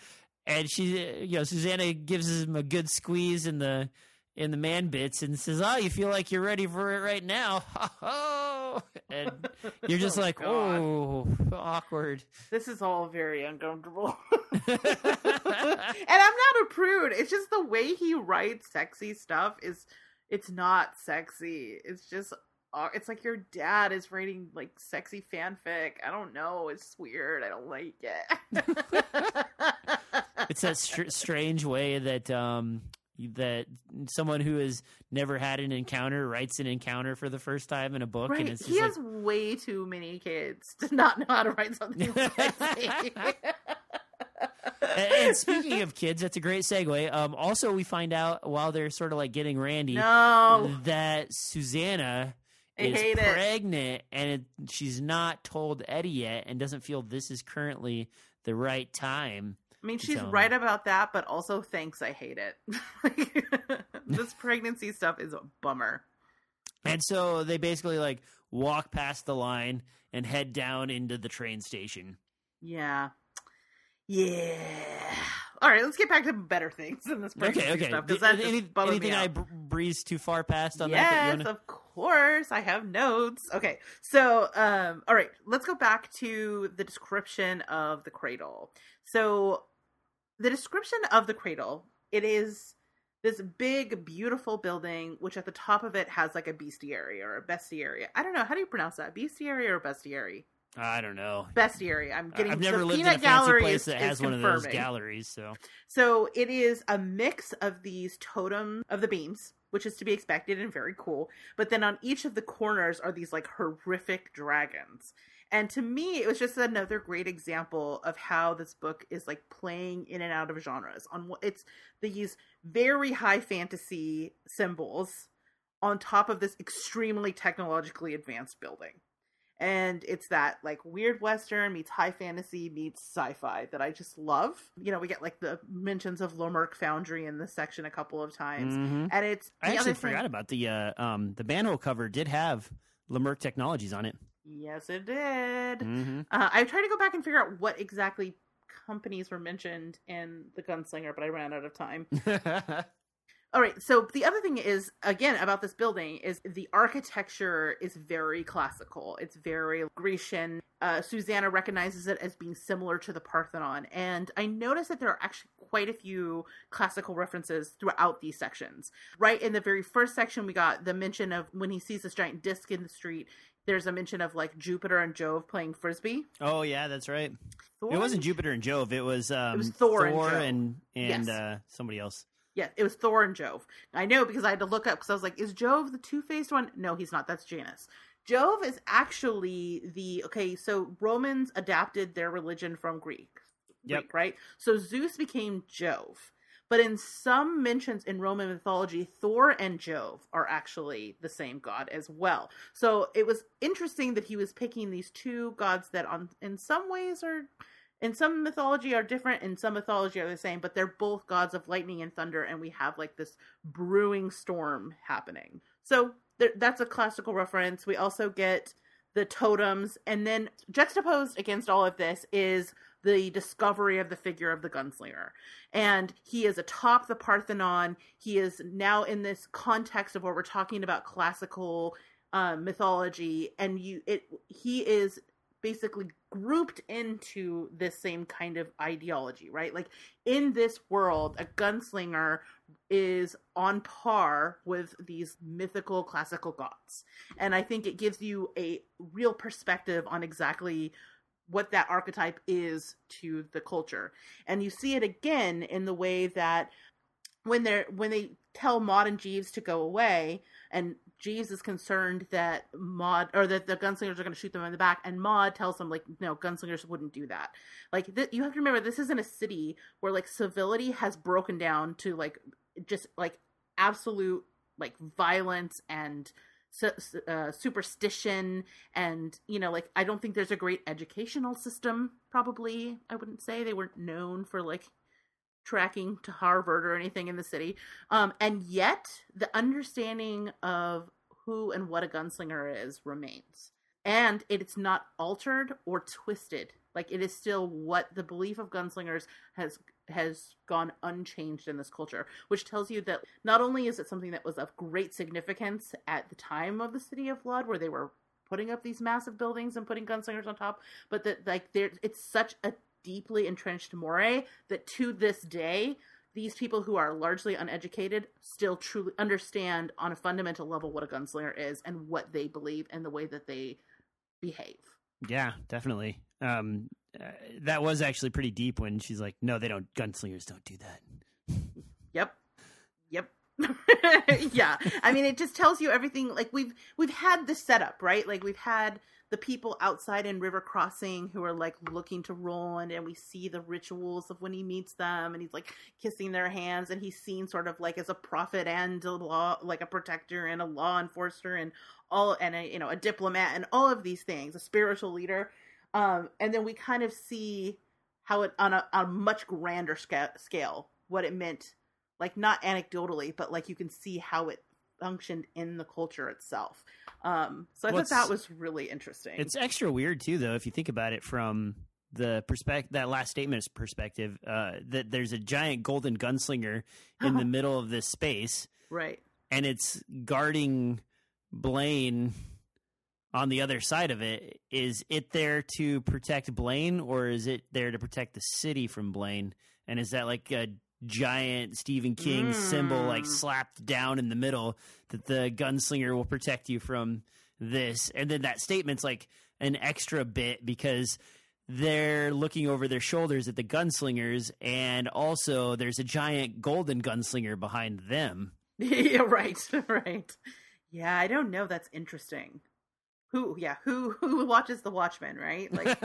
and she, you know, Susannah gives him a good squeeze in the in the man bits and says, "Oh, you feel like you're ready for it right now." And you're just Oh, like, God. "Oh, awkward." This is all very uncomfortable. and I'm not a prude. It's just the way he writes sexy stuff is it's not sexy. It's just uh, it's like your dad is writing like sexy fanfic. I don't know. It's weird. I don't like it. it's that str- strange way that um that someone who has never had an encounter writes an encounter for the first time in a book, and it's just He like, has way too many kids to not know how to write something sexy. and, and speaking of kids, that's a great segue. Um, also, we find out while they're sort of like getting Randy no. that Susannah I is hate it. pregnant, and it, she's not told Eddie yet, and doesn't feel this is currently the right time. I mean, she's right about that, but also thanks, I hate it. Like, this pregnancy stuff is a bummer. And so they basically like walk past the line and head down into the train station. Yeah. Yeah. All right, let's get back to better things in this pregnancy Okay, okay. stuff because that any- just anything I br- breezed too far past on that? yes, that wanna- of course. I have notes. Okay, so um, all right, let's go back to the description of the cradle. So, the description of the cradle it is this big, beautiful building, which at the top of it has like a bestiary or a bestiary. I don't know how do you pronounce that, bestiary or bestiary? I don't know. Bestiary. I'm getting. I've never lived in a fancy gallery place that has one of those confirming. galleries. So So it is a mix of these totems of the beams, which is to be expected and very cool. But then on each of the corners are these like horrific dragons. And to me, it was just another great example of how this book is like playing in and out of genres. On it's these very high fantasy symbols on top of this extremely technologically advanced building. And it's that like weird western meets high fantasy meets sci-fi that I just love. You know, we get like the mentions of LaMerk Foundry in this section a couple of times, Mhm. and it's I actually thing- forgot about the uh, um the manhole cover did have LaMerk Technologies on it. Yes, it did. hmm Uh, I tried to go back and figure out what exactly companies were mentioned in the Gunslinger, but I ran out of time. All right, so the other thing is again about this building is the architecture is very classical. It's very Grecian. Uh, Susannah recognizes it as being similar to the Parthenon, and I noticed that there are actually quite a few classical references throughout these sections. Right in the very first section, we got the mention of when he sees this giant disc in the street. There's a mention of like Jupiter and Jove playing frisbee. oh yeah, that's right. Thor? It wasn't Jupiter and Jove. It was um, was Thor and and and, Yes. uh, somebody else. Yeah, it was Thor and Jove. I know because I had to look up because I was like, is Jove the two faced one? No, he's not. That's Janus. Jove is actually the okay. So Romans adapted their religion from Greek, Yep. Greek, right? So Zeus became Jove. But in some mentions in Roman mythology, Thor and Jove are actually the same god as well. So it was interesting that he was picking these two gods that, on in some ways, are in some mythology are different, in some mythology are the same, but they're both gods of lightning and thunder, and we have like this brewing storm happening. So there, that's a classical reference. We also get the totems, and then juxtaposed against all of this is the discovery of the figure of the gunslinger. And he is atop the Parthenon. He is now in this context of what we're talking about classical uh, mythology, and you it he is basically grouped into this same kind of ideology, right? Like in this world, a gunslinger is on par with these mythical classical gods. And I think it gives you a real perspective on exactly what that archetype is to the culture. And you see it again in the way that when they're when they tell Maud and Jeeves to go away, and Jeeves is concerned that Maud or that the gunslingers are going to shoot them in the back, and Maud tells him like, no, gunslingers wouldn't do that. Like th- you have to remember, this isn't a city where like civility has broken down to like just like absolute like violence and uh, superstition and you know like i don't think there's a great educational system probably i wouldn't say they weren't known for like tracking to harvard or anything in the city. Um and yet the understanding of who and what a gunslinger is remains. And it's not altered or twisted. Like it is still what the belief of gunslingers has has gone unchanged in this culture, which tells you that not only is it something that was of great significance at the time of the city of Blood, where they were putting up these massive buildings and putting gunslingers on top, but that like there it's such a deeply entrenched moray that to this day these people who are largely uneducated still truly understand on a fundamental level what a gunslinger is and what they believe and the way that they behave. Yeah, definitely. Um, uh, that was actually pretty deep when she's like, "No, they don't. Gunslingers don't do that." Yep. Yep. yeah. I mean, it just tells you everything. Like we've we've had the setup, right? Like we've had the people outside in River Crossing who are like looking to Roland, and we see the rituals of when he meets them, and he's like kissing their hands, and he's seen sort of like as a prophet and a law, like a protector and a law enforcer, and all, and a you know a diplomat, and all of these things, a spiritual leader. Um, and then we kind of see how it on a, a much grander sca- scale what it meant, like not anecdotally, but like you can see how it functioned in the culture itself. Um, so I What's, thought that was really interesting. It's extra weird too, though, if you think about it from the perspective that last statement's perspective. Uh, that there's a giant golden gunslinger in the middle of this space, right? And it's guarding Blaine on the other side of it. Is it there to protect Blaine, or is it there to protect the city from Blaine? And is that like a giant Stephen King mm. symbol like hmm. slapped down in the middle that the gunslinger will protect you from this. And then that statement's like an extra bit because they're looking over their shoulders at the gunslingers and also there's a giant golden gunslinger behind them. yeah, right, right. Yeah, I don't know. That's interesting who yeah who who watches the watchmen right like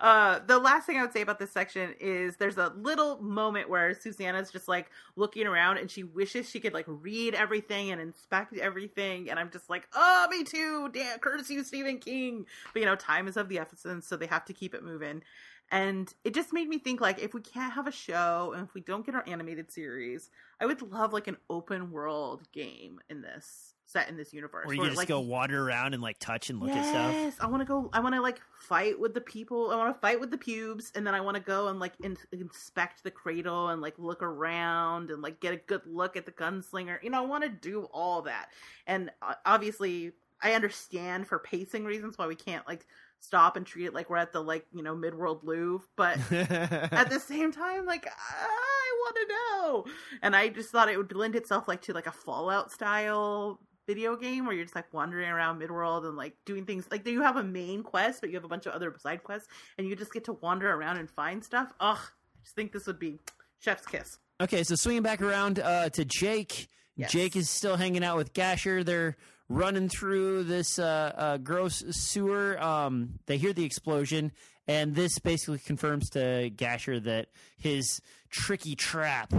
uh the last thing i would say about this section is there's a little moment where susannah's just like looking around and she wishes she could like read everything and inspect everything. And i'm just like oh me too damn courtesy of stephen king. But you know time is of the essence so they have to keep it moving. And it just made me think like if we can't have a show and if we don't get our animated series i would love like an open world game in this set in this universe. Where you just like, go wander around and like touch and look yes, at stuff. Yes, I want to go. I want to like fight with the people. I want to fight with the pubes, and then I want to go and like in, inspect the cradle and like look around and like get a good look at the gunslinger. You know, I want to do all that. And uh, obviously, I understand for pacing reasons why we can't like stop and treat it like we're at the like you know mid-world louvre but at the same time like i want to know and i just thought it would lend itself like to like a fallout style video game where you're just like wandering around midworld and like doing things like you have a main quest but you have a bunch of other side quests and you just get to wander around and find stuff? Ugh. I just think this would be chef's kiss. Okay so swinging back around uh, to jake. Yes. jake is still hanging out with gasher. They're running through this uh, uh, gross sewer. Um, they hear the explosion and this basically confirms to gasher that his tricky trap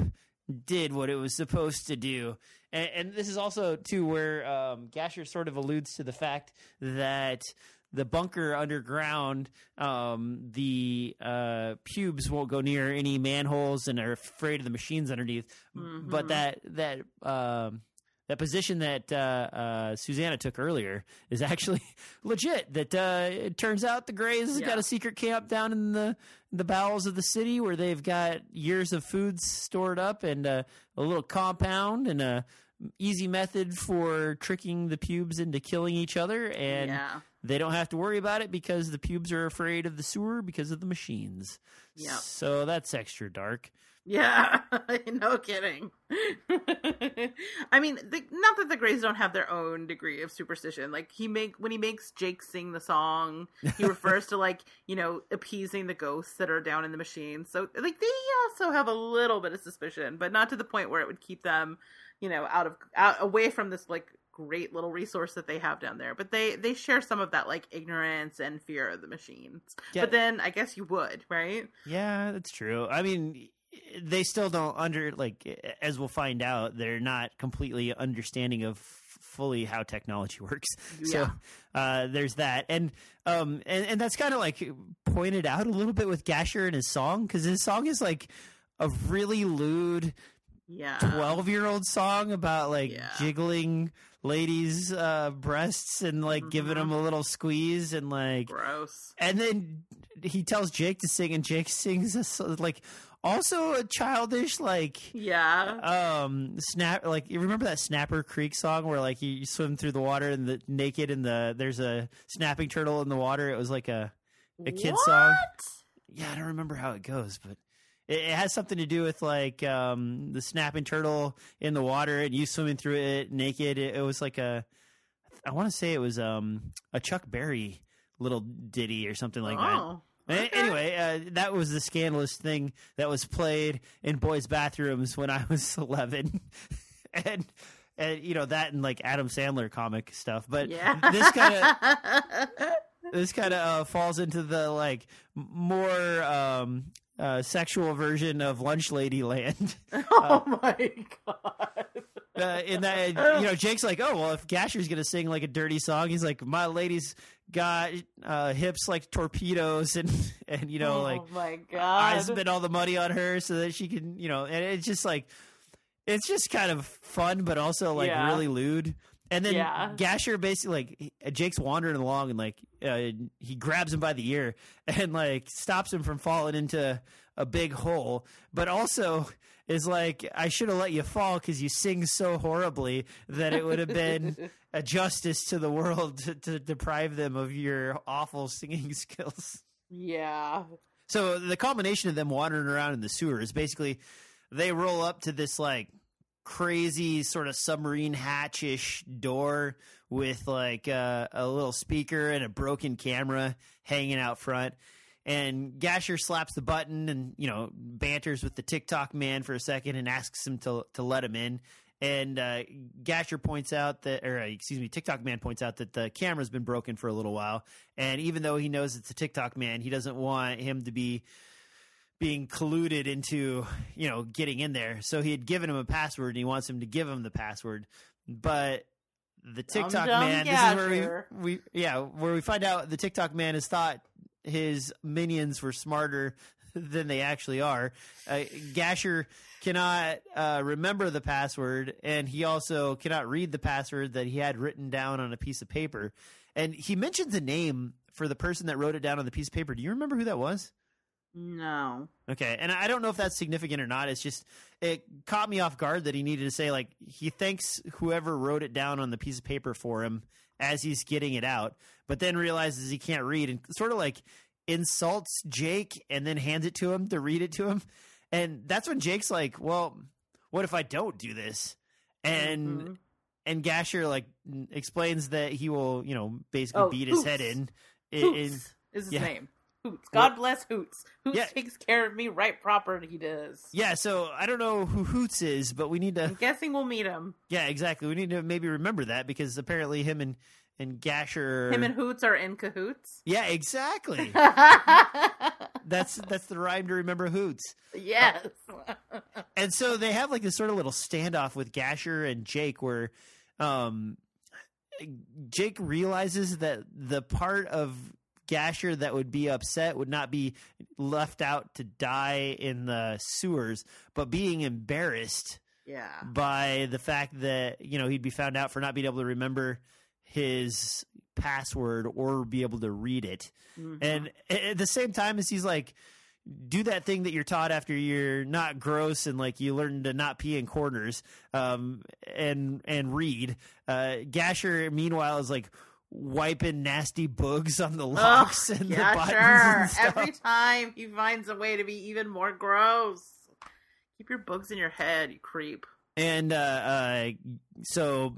did what it was supposed to do and, and this is also too where um, Gasher sort of alludes to the fact that the bunker underground, um, the uh, pubes won't go near any manholes and are afraid of the machines underneath. Mm-hmm. But that that um, that position that uh, uh, Susannah took earlier is actually legit. That uh, it turns out the Greys has Yeah. got a secret camp down in the the bowels of the city where they've got years of food stored up and uh, a little compound and a easy method for tricking the pubes into killing each other and yeah. they don't have to worry about it because the pubes are afraid of the sewer because of the machines. Yep. So that's extra dark. Yeah, no kidding. I mean, the, not that the Greys don't have their own degree of superstition. Like he make when he makes Jake sing the song, he refers to like you know appeasing the ghosts that are down in the machine. So like they also have a little bit of suspicion, but not to the point where it would keep them, you know, out of out away from this like great little resource that they have down there. But they they share some of that like ignorance and fear of the machines. Yeah. But then I guess you would, right? Yeah, that's true. I mean, they still don't under like as we'll find out, they're not completely understanding of fully how technology works. So uh, there's that, and um, and and that's kind of like pointed out a little bit with Gasher and his song because his song is like a really lewd Yeah. 12 year old song about like Yeah. jiggling ladies uh breasts and like giving Mhm. them a little squeeze and like Gross. and then he tells jake to sing and jake sings a, like also a childish like Yeah. um snap like you remember that snapper creek song where like you, you swim through the water and the naked and the there's a snapping turtle in the water it was like a a kid's song. Yeah i don't remember how it goes but it, it has something to do with like um the snapping turtle in the water and you swimming through it naked it, it was like a i want to say it was um a chuck berry little ditty or something like that oh. A- okay. Anyway, uh, that was the scandalous thing that was played in boys' bathrooms when I was 11. and, and, you know, that and like Adam Sandler comic stuff. But Yeah. this kind of this kind of uh, falls into the like more um, uh, sexual version of Lunch Lady Land. oh my god. Uh, in that, you know, Jake's like, oh well, if Gasher's gonna sing like a dirty song, he's like, my lady's got uh, hips like torpedoes, and and you know, like oh my I spent all the money on her so that she can, you know, and it's just like, it's just kind of fun, but also like Yeah. really lewd. And then Yeah. Gasher basically like Jake's wandering along and like uh, he grabs him by the ear and like stops him from falling into a big hole, but also is like I should have let you fall because you sing so horribly that it would have been a justice to the world to, to deprive them of your awful singing skills. yeah. So the combination of them wandering around in the sewer is basically they roll up to this like crazy sort of submarine hatch-ish door with like uh, a little speaker and a broken camera hanging out front. And Gasher slaps the button and you know banters with the Tick Tock man for a second and asks him to to let him in. And uh, Gasher points out that, or uh, excuse me, Tick Tock man points out that the camera's been broken for a little while. And even though he knows it's a Tick Tock man, he doesn't want him to be being colluded into, you know, getting in there. So he had given him a password and he wants him to give him the password. But the Tick Tock dumb man, this is where we, we, yeah, where we find out the Tick Tock man has thought his minions were smarter than they actually are. Uh, Gasher cannot uh, remember the password, and he also cannot read the password that he had written down on a piece of paper. And he mentions a name for the person that wrote it down on the piece of paper. Do you remember who that was? No. Okay, and I don't know if that's significant or not. It's just it caught me off guard that he needed to say like he thanks whoever wrote it down on the piece of paper for him as he's getting it out, but then realizes he can't read and sort of like insults Jake and then hands it to him to read it to him. And that's when Jake's like, "Well, what if I don't do this?" And Mhm. and Gasher like explains that he will, you know, basically Oh, beat his head in. in, Hoots in is his yeah. name. Hoots. God bless Hoots. Hoots Yeah. takes care of me right proper. He does. yeah, so I don't know who Hoots is, but we need to I'm guessing we'll meet him. Yeah, exactly. We need to maybe remember that because apparently him and and Gasher. Him and Hoots are in cahoots. yeah, exactly. that's that's the rhyme to remember Hoots. yes. And so they have like this sort of little standoff with Gasher and Jake, where um, Jake realizes that the part of Gasher that would be upset would not be left out to die in the sewers, but being embarrassed Yeah. by the fact that you know he'd be found out for not being able to remember his password or be able to read it Mhm. and at the same time as he's like do that thing that you're taught after you're not gross and like you learn to not pee in corners um and and read uh gasher meanwhile is like wiping nasty bugs on the locks and yeah, the buttons sure. and stuff. Every time he finds a way to be even more gross. Keep your bugs in your head, you creep. and uh uh so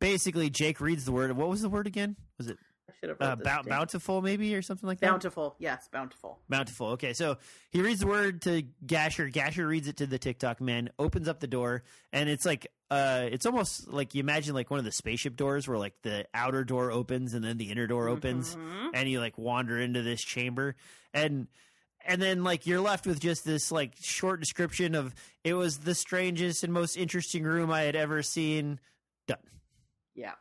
basically jake reads the word what was the word again was it I should have uh, bou- bountiful maybe or something like that Bountiful. Yes, bountiful. Bountiful. Okay, so he reads the word to Gasher. Gasher reads it to the Tick Tock man. Opens up the door, and it's like, uh, it's almost like you imagine like one of the spaceship doors where like the outer door opens and then the inner door opens, Mhm. and you like wander into this chamber, and and then like you're left with just this like short description of it was the strangest and most interesting room I had ever seen. Done. Yeah.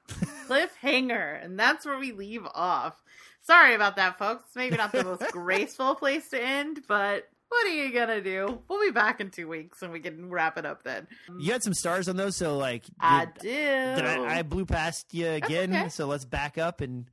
Cliffhanger. And that's where we leave off. Sorry about that, folks. Maybe not the most graceful place to end, but what are you gonna do? We'll be back in two weeks and we can wrap it up then. You had some stars on those, so like I did- do. Did I, I blew past you again, okay. so let's back up and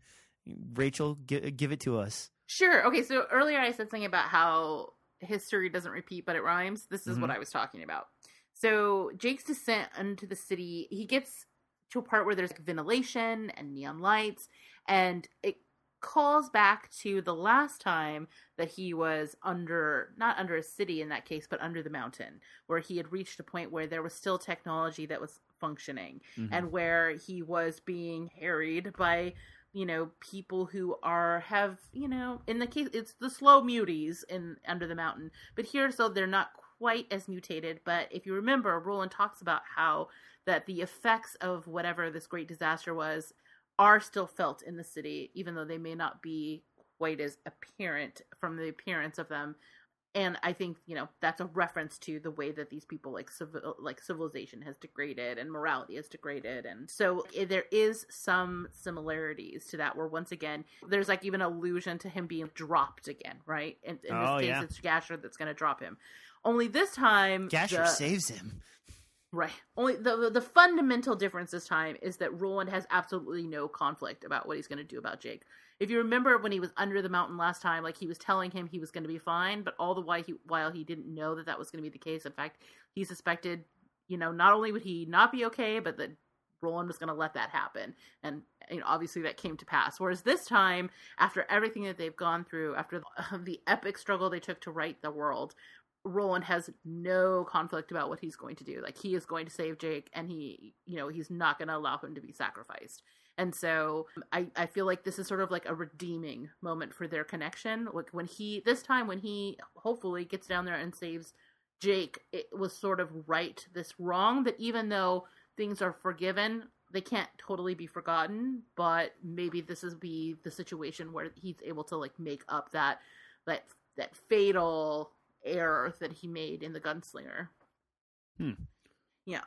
Rachel gi- give it to us. Sure. Okay, so earlier I said something about how history doesn't repeat, but it rhymes. This is what Mhm. I was talking about. So Jake's descent into the city, he gets to a part where there's like ventilation and neon lights, and it calls back to the last time that he was under not under a city in that case but under the mountain where he had reached a point where there was still technology that was functioning Mhm. and where he was being harried by you know people who are have you know in the case it's the slow muties in under the mountain but here so they're not quite as mutated but if you remember roland talks about how that the effects of whatever this great disaster was are still felt in the city even though they may not be quite as apparent from the appearance of them and i think you know that's a reference to the way that these people like civil like civilization has degraded and morality has degraded and so eh, there is some similarities to that where once again there's like even allusion to him being dropped again right in, in Oh, this case yeah. it's gasher that's going to drop him only this time Gasher the- saves him. Right. Only the the fundamental difference this time is that Roland has absolutely no conflict about what he's going to do about Jake. If you remember when he was under the mountain last time, like he was telling him he was going to be fine, but all the while he while he didn't know that that was going to be the case. In fact, he suspected, you know, not only would he not be okay, but that Roland was going to let that happen, and you know, obviously that came to pass. Whereas this time, after everything that they've gone through, after the, epic struggle they took to right the world, Roland has no conflict about what he's going to do. Like he is going to save Jake, and he, you know, he's not going to allow him to be sacrificed. And so I, I feel like this is sort of like a redeeming moment for their connection. Like when he, this time when he hopefully gets down there and saves Jake, it was sort of right this wrong that even though things are forgiven, they can't totally be forgotten. But maybe this is be the situation where he's able to like make up that that that fatal error that he made in the gunslinger. Hmm. Yeah.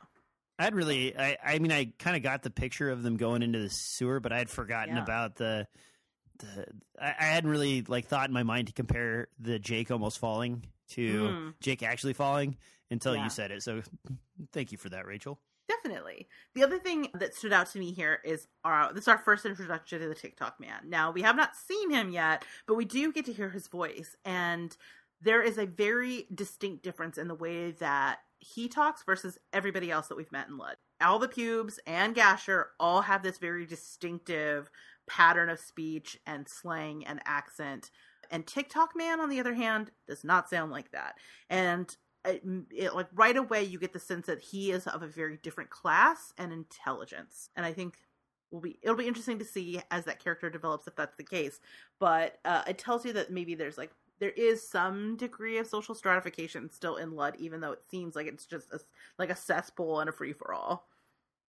I'd really, I, I mean, I kind of got the picture of them going into the sewer, but i'd forgotten Yeah. about the, the. I, I hadn't really like thought in my mind to compare the Jake almost falling to Mhm. Jake actually falling until Yeah. you said it. So, thank you for that, Rachel. Definitely. The other thing that stood out to me here is our this is our first introduction to the Tick Tock man. Now we have not seen him yet, but we do get to hear his voice, and there is a very distinct difference in the way that he talks versus everybody else that we've met in Lud. All the pubes and Gasher all have this very distinctive pattern of speech and slang and accent. And Tick Tock man, on the other hand, does not sound like that. And it, it, like right away you get the sense that he is of a very different class and intelligence and i think will be it'll be interesting to see as that character develops if that's the case but uh, it tells you that maybe there's like there is some degree of social stratification still in lud even though it seems like it's just a, like a cesspool and a free-for-all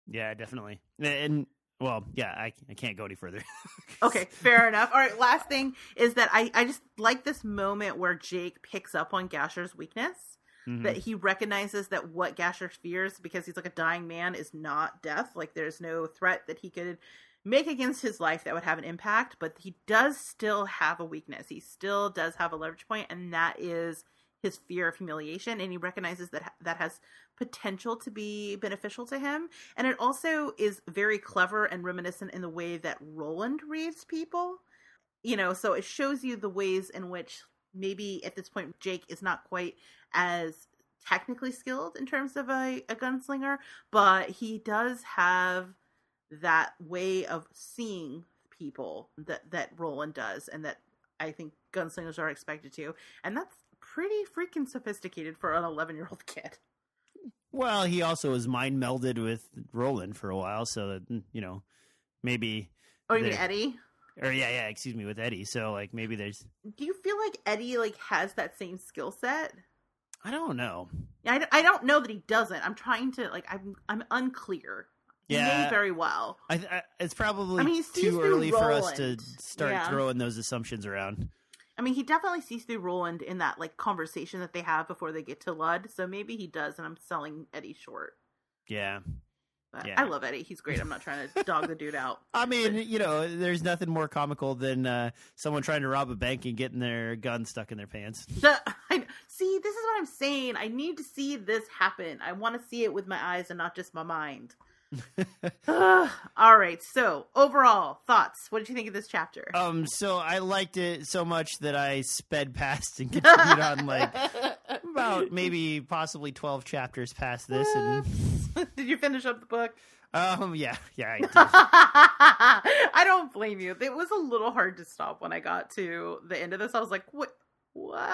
Yeah, definitely. And well, yeah, I, I can't go any further. okay fair enough all right last thing is that i i just like this moment where jake picks up on gasher's weakness Mhm. that he recognizes that what Gasher fears because he's like a dying man is not death. Like there's no threat that he could make against his life that would have an impact, but he does still have a weakness. He still does have a leverage point, and that is his fear of humiliation and he recognizes that that has potential to be beneficial to him and it also is very clever and reminiscent in the way that Roland reads people you know so it shows you the ways in which maybe at this point Jake is not quite as technically skilled in terms of a, a gunslinger but he does have that way of seeing people that that Roland does and that I think gunslingers are expected to. And that's pretty freaking sophisticated for an 11 year old kid. Well, he also was mind melded with Roland for a while, so that mm, you know, maybe oh you mean Eddie? Or yeah, yeah, excuse me, with Eddie. So like maybe there's do you feel like Eddie like has that same skill set? I don't know. I, d- I don't know that he doesn't. I'm trying to like I'm I'm unclear Yeah. may very well I, I it's probably I mean, too early for us to start Yeah. throwing those assumptions around. I mean, he definitely sees through Roland in that like conversation that they have before they get to Lud. So maybe he does, and I'm selling Eddie short. Yeah. But Yeah. I love Eddie; he's great. I'm not trying to dog the dude out. I mean, you know, there's nothing more comical than uh, someone trying to rob a bank and getting their gun stuck in their pants. The, I, see, this is what I'm saying. I need to see this happen. I want to see it with my eyes and not just my mind. Ugh. All right. So overall thoughts. What did you think of this chapter? Um, so I liked it so much that I sped past and continued on like about maybe possibly twelve chapters past this, and did you finish up the book? um, yeah, yeah, I did. I don't blame you. It was a little hard to stop when I got to the end of this. I was like, what? What?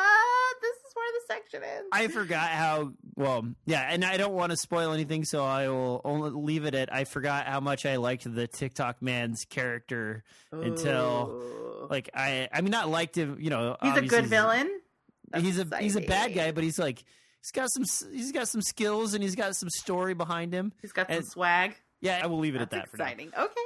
This is where the section ends. I forgot how well, yeah, and I don't want to spoil anything, so I will only leave it at I forgot how much I liked the Tick Tock man's character until like I I mean not liked him, you know. he's a good villain. That's he's a he's a bad guy, but he's like he's got some he's got some skills and he's got some story behind him. He's got some swag. Yeah, I will leave it That's at that for now. exciting. Okay,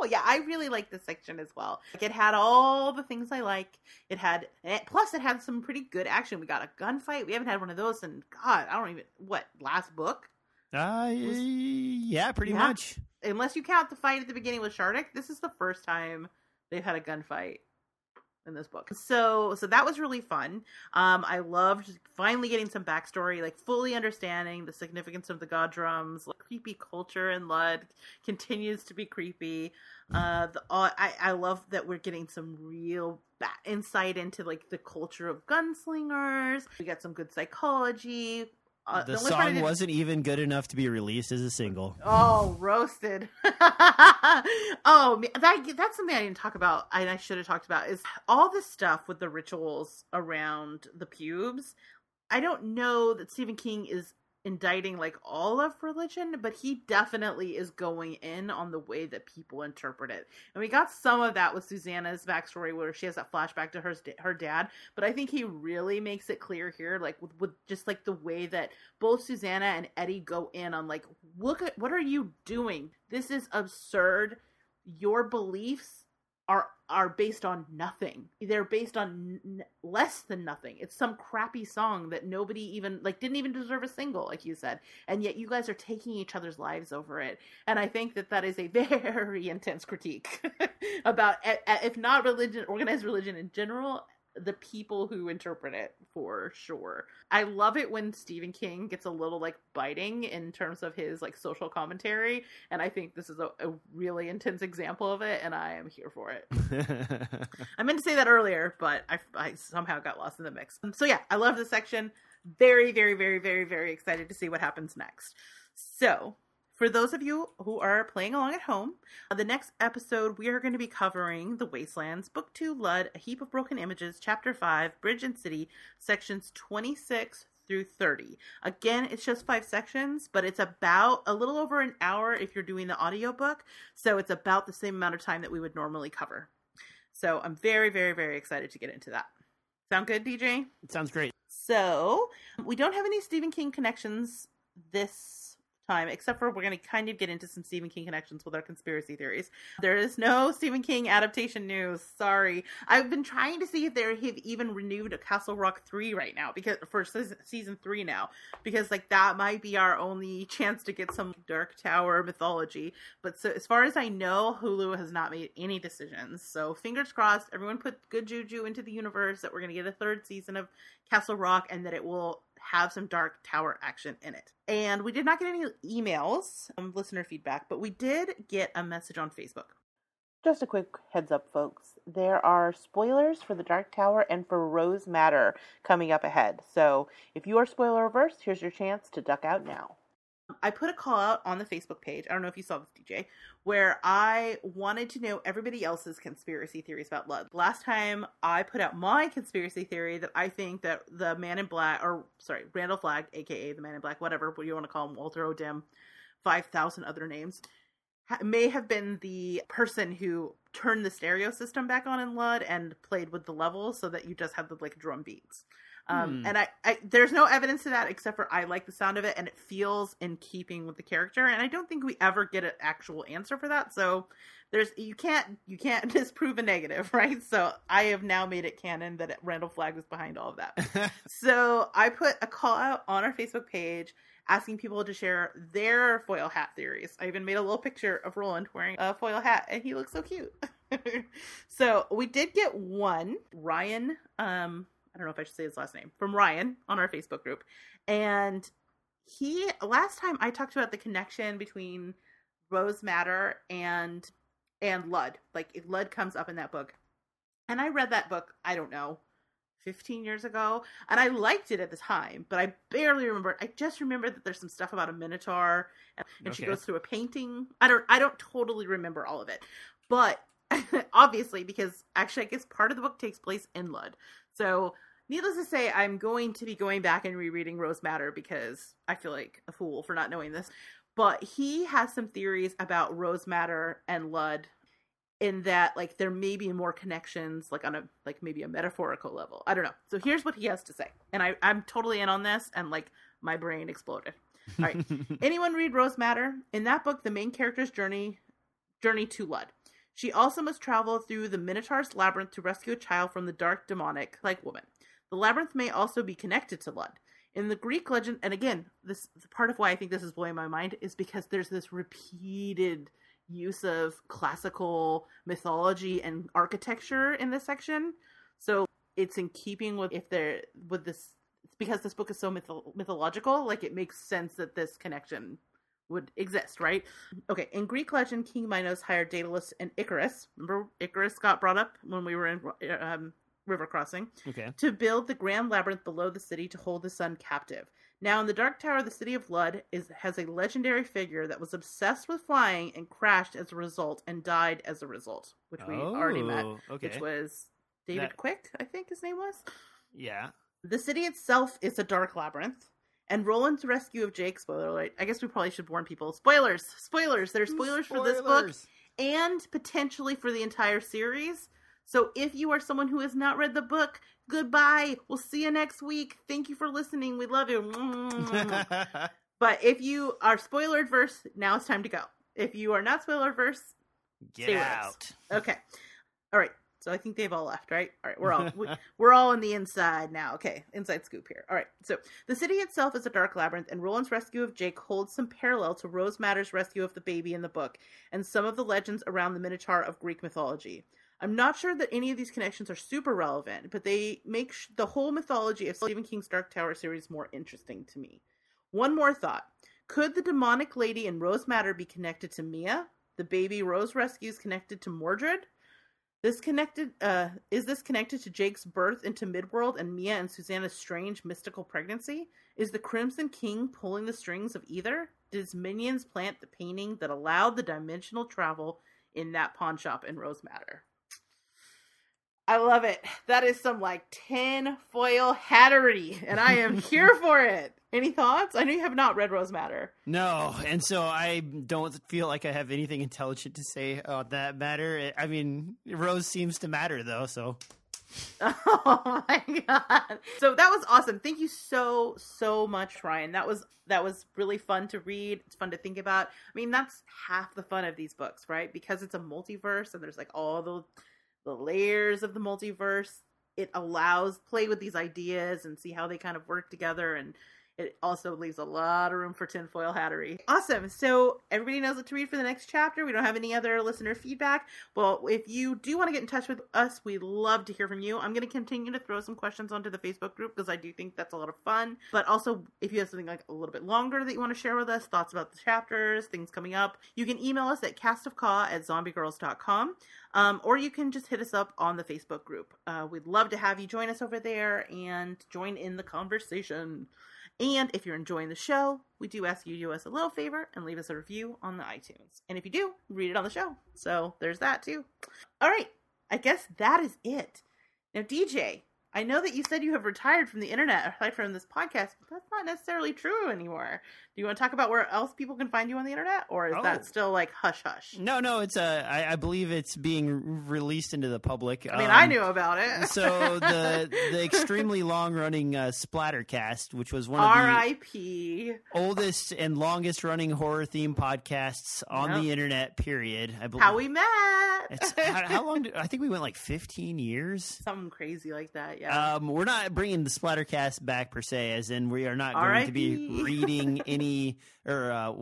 cool. Yeah, I really like this section as well. Like, it had all the things I like. It had, plus it had some pretty good action. We got a gunfight. We haven't had one of those in God, I don't even what last book. Uh, yeah, pretty Yeah. much. Unless you count the fight at the beginning with Shardik, this is the first time they've had a gunfight in this book. So, so that was really fun. Um, I loved finally getting some backstory, like fully understanding the significance of the god drums. Like, creepy culture in Lud continues to be creepy. Uh, the uh, I I love that we're getting some real insight into like the culture of gunslingers. We got some good psychology. Uh, the I song wasn't even good enough to be released as a single. Oh, roasted. oh, that that's something I didn't talk about. And I should have talked about is all the stuff with the rituals around the pubes. I don't know that Stephen King is indicting like all of religion, but he definitely is going in on the way that people interpret it. And we got some of that with Susannah's backstory where she has that flashback to her her dad, but I think he really makes it clear here like with, with just like the way that both Susanna and Eddie go in on like look at what are you doing? This is absurd. Your beliefs are are based on nothing. They're based on n- less than nothing. It's some crappy song that nobody even like didn't even deserve a single like you said. And yet you guys are taking each other's lives over it. And I think that that is a very intense critique about if not religion organized religion in general the people who interpret it for sure. I love it when Stephen King gets a little like biting in terms of his like social commentary, and I think this is a, a really intense example of it, and I am here for it. I meant to say that earlier, but I, I somehow got lost in the mix. So yeah, I love this section. Very, very, very, very, very excited to see what happens next. So, for those of you who are playing along at home, uh, the next episode we are going to be covering The Waste Lands, Book 2, Lud, A Heap of Broken Images, Chapter 5, Bridge and City, sections 26 through 30. Again, it's just five sections, but it's about a little over an hour if you're doing the audiobook, so it's about the same amount of time that we would normally cover. So I'm very, very, very excited to get into that. Sound good, DJ? It sounds great. So we don't have any Stephen King connections this time, except for we're going to kind of get into some Stephen King connections with our conspiracy theories. There is no Stephen King adaptation news. Sorry. I've been trying to see if they have even renewed a Castle Rock 3 right now because for season 3 now because like that might be our only chance to get some Dark Tower mythology. But so as far as I know, Hulu has not made any decisions. So fingers crossed, everyone put good juju into the universe that we're going to get a third season of Castle Rock and that it will have some Dark Tower action in it. And we did not get any emails, um, listener feedback, but we did get a message on Facebook. Just a quick heads up, folks. There are spoilers for the Dark Tower and for Rose Madder coming up ahead. So if you are spoiler averse, here's your chance to duck out now. I put a call out on the Facebook page. I don't know if you saw this, DJ, where I wanted to know everybody else's conspiracy theories about Lud. Last time I put out my conspiracy theory that I think that the Man in Black, or sorry, Randall Flagg, aka the Man in Black, whatever you want to call him, Walter O'Dim, 5,000 other names, may have been the person who turned the stereo system back on in Lud and played with the levels so that you just had the like drum beats. Um, hmm. And I, I, there's no evidence to that except for I like the sound of it and it feels in keeping with the character. And I don't think we ever get an actual answer for that. So there's you can't you can't disprove a negative, right? So I have now made it canon that Randall Flagg was behind all of that. so I put a call out on our Facebook page asking people to share their foil hat theories. I even made a little picture of Roland wearing a foil hat, and he looks so cute. so we did get one Ryan. Um, I don't know if I should say his last name, from Ryan on our Facebook group. And he, last time I talked about the connection between Rose Madder and and Lud. Like Lud comes up in that book. And I read that book, I don't know, 15 years ago, and I liked it at the time, but I barely remember. I just remember that there's some stuff about a minotaur and, and okay. she goes through a painting. I don't I don't totally remember all of it. But obviously because actually I guess part of the book takes place in Lud. So needless to say, I'm going to be going back and rereading Rose Madder because I feel like a fool for not knowing this. But he has some theories about Rose Madder and Lud in that like there may be more connections like on a like maybe a metaphorical level. I don't know. So here's what he has to say. And I, I'm totally in on this and like my brain exploded. All right. Anyone read Rose Madder? In that book, the main character's journey journey to Lud. She also must travel through the Minotaur's labyrinth to rescue a child from the dark demonic like woman. The labyrinth may also be connected to Lud. In the Greek legend, and again, this part of why I think this is blowing my mind is because there's this repeated use of classical mythology and architecture in this section. So it's in keeping with if there with this because this book is so mytho- mythological, like it makes sense that this connection would exist, right? Okay, in Greek legend, King Minos hired Daedalus and Icarus. Remember, Icarus got brought up when we were in um, river crossing. Okay. To build the grand labyrinth below the city to hold the sun captive. Now, in the Dark Tower, the city of Lud is has a legendary figure that was obsessed with flying and crashed as a result and died as a result, which we oh, already met, oh, okay. which was David that... Quick, I think his name was. Yeah. The city itself is a dark labyrinth, and Roland's rescue of Jake. Spoiler alert! I guess we probably should warn people. Spoilers! Spoilers! There's spoilers, spoilers. for this book and potentially for the entire series. So if you are someone who has not read the book, goodbye. We'll see you next week. Thank you for listening. We love you. but if you are spoiler adverse, now it's time to go. If you are not spoiler adverse, get out. Okay. All right. So I think they've all left, right? All right, we're all we, we're all on the inside now. Okay, inside scoop here. All right. So the city itself is a dark labyrinth, and Roland's rescue of Jake holds some parallel to Rose Madder's rescue of the baby in the book, and some of the legends around the Minotaur of Greek mythology. I'm not sure that any of these connections are super relevant, but they make sh- the whole mythology of Stephen King's Dark Tower series more interesting to me. One more thought. Could the demonic lady in Rose Madder be connected to Mia? The baby Rose rescues connected to Mordred? This connected uh is this connected to Jake's birth into Midworld and Mia and Susannah's strange mystical pregnancy? Is the Crimson King pulling the strings of either? Did his minions plant the painting that allowed the dimensional travel in that pawn shop in Rose Madder? I love it. That is some like tin foil hattery, and I am here for it. Any thoughts? I know you have not read Rose Madder. No, and so I don't feel like I have anything intelligent to say on that matter. I mean, Rose seems to matter though, so Oh my god. So that was awesome. Thank you so so much Ryan. That was that was really fun to read. It's fun to think about. I mean, that's half the fun of these books, right? Because it's a multiverse and there's like all the the layers of the multiverse. It allows play with these ideas and see how they kind of work together and it also leaves a lot of room for tinfoil hattery. Awesome. So everybody knows what to read for the next chapter. We don't have any other listener feedback. Well, if you do want to get in touch with us, we'd love to hear from you. I'm going to continue to throw some questions onto the Facebook group because I do think that's a lot of fun. But also, if you have something like a little bit longer that you want to share with us, thoughts about the chapters, things coming up, you can email us at castofka at zombiegrrlz.com. Um, or you can just hit us up on the Facebook group. Uh, we'd love to have you join us over there and join in the conversation. And if you're enjoying the show, we do ask you to do us a little favor and leave us a review on the iTunes. And if you do, read it on the show. So there's that too. All right, I guess that is it. Now, DJ, I know that you said you have retired from the internet aside from this podcast, but that's not necessarily true anymore. Do you want to talk about where else people can find you on the internet, or is Oh. that still like hush hush? No, no, it's uh, I, I believe it's being released into the public. I mean, I Um, knew about it. so the the extremely long running uh, Splattercast, which was one of the R.I.P. oldest and longest running horror theme podcasts on Yep. the internet. Period. I believe. How we met. It's, how, how long? Did, I think we went like fifteen years. Something crazy like that. Yeah. Um, we're not bringing the Splattercast back per se, as in we are not going to be reading any or uh,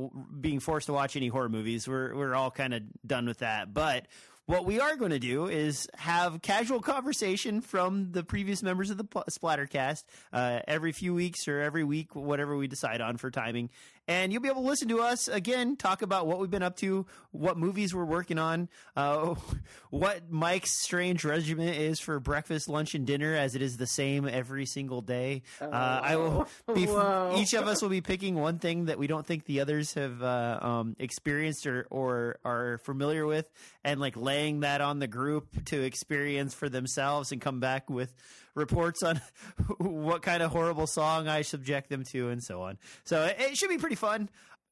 being forced to watch any horror movies. We're we're all kind of done with that. But what we are going to do is have casual conversation from the previous members of the Splattercast uh, every few weeks or every week, whatever we decide on for timing. And you'll be able to listen to us again, talk about what we've been up to, what movies we're working on, uh, what Mike's strange regimen is for breakfast, lunch, and dinner, as it is the same every single day. Uh, I will be, each of us will be picking one thing that we don't think the others have uh, um, experienced or, or are familiar with, and like laying that on the group to experience for themselves and come back with reports on what kind of horrible song I subject them to and so on. So it, it should be pretty fun.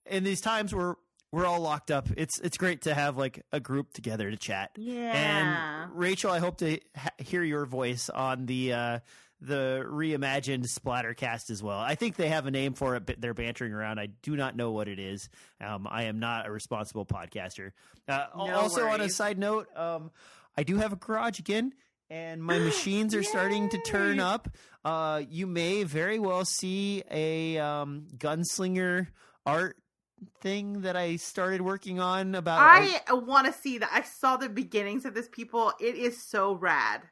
In these times where we're all locked up, it's it's great to have like a group together to chat. yeah. And Rachel, I hope to ha- hear your voice on the uh, the reimagined Splattercast as well. I think they have a name for it, but they're bantering around. I do not know what it is. Um, I am not a responsible podcaster. Uh, No also, on a side note, um, I do have a garage again. And my machines are starting to turn up. Uh, you may very well see a um, gunslinger art thing that I started working on about. I want to see that. I saw the beginnings of this, people. It is so rad.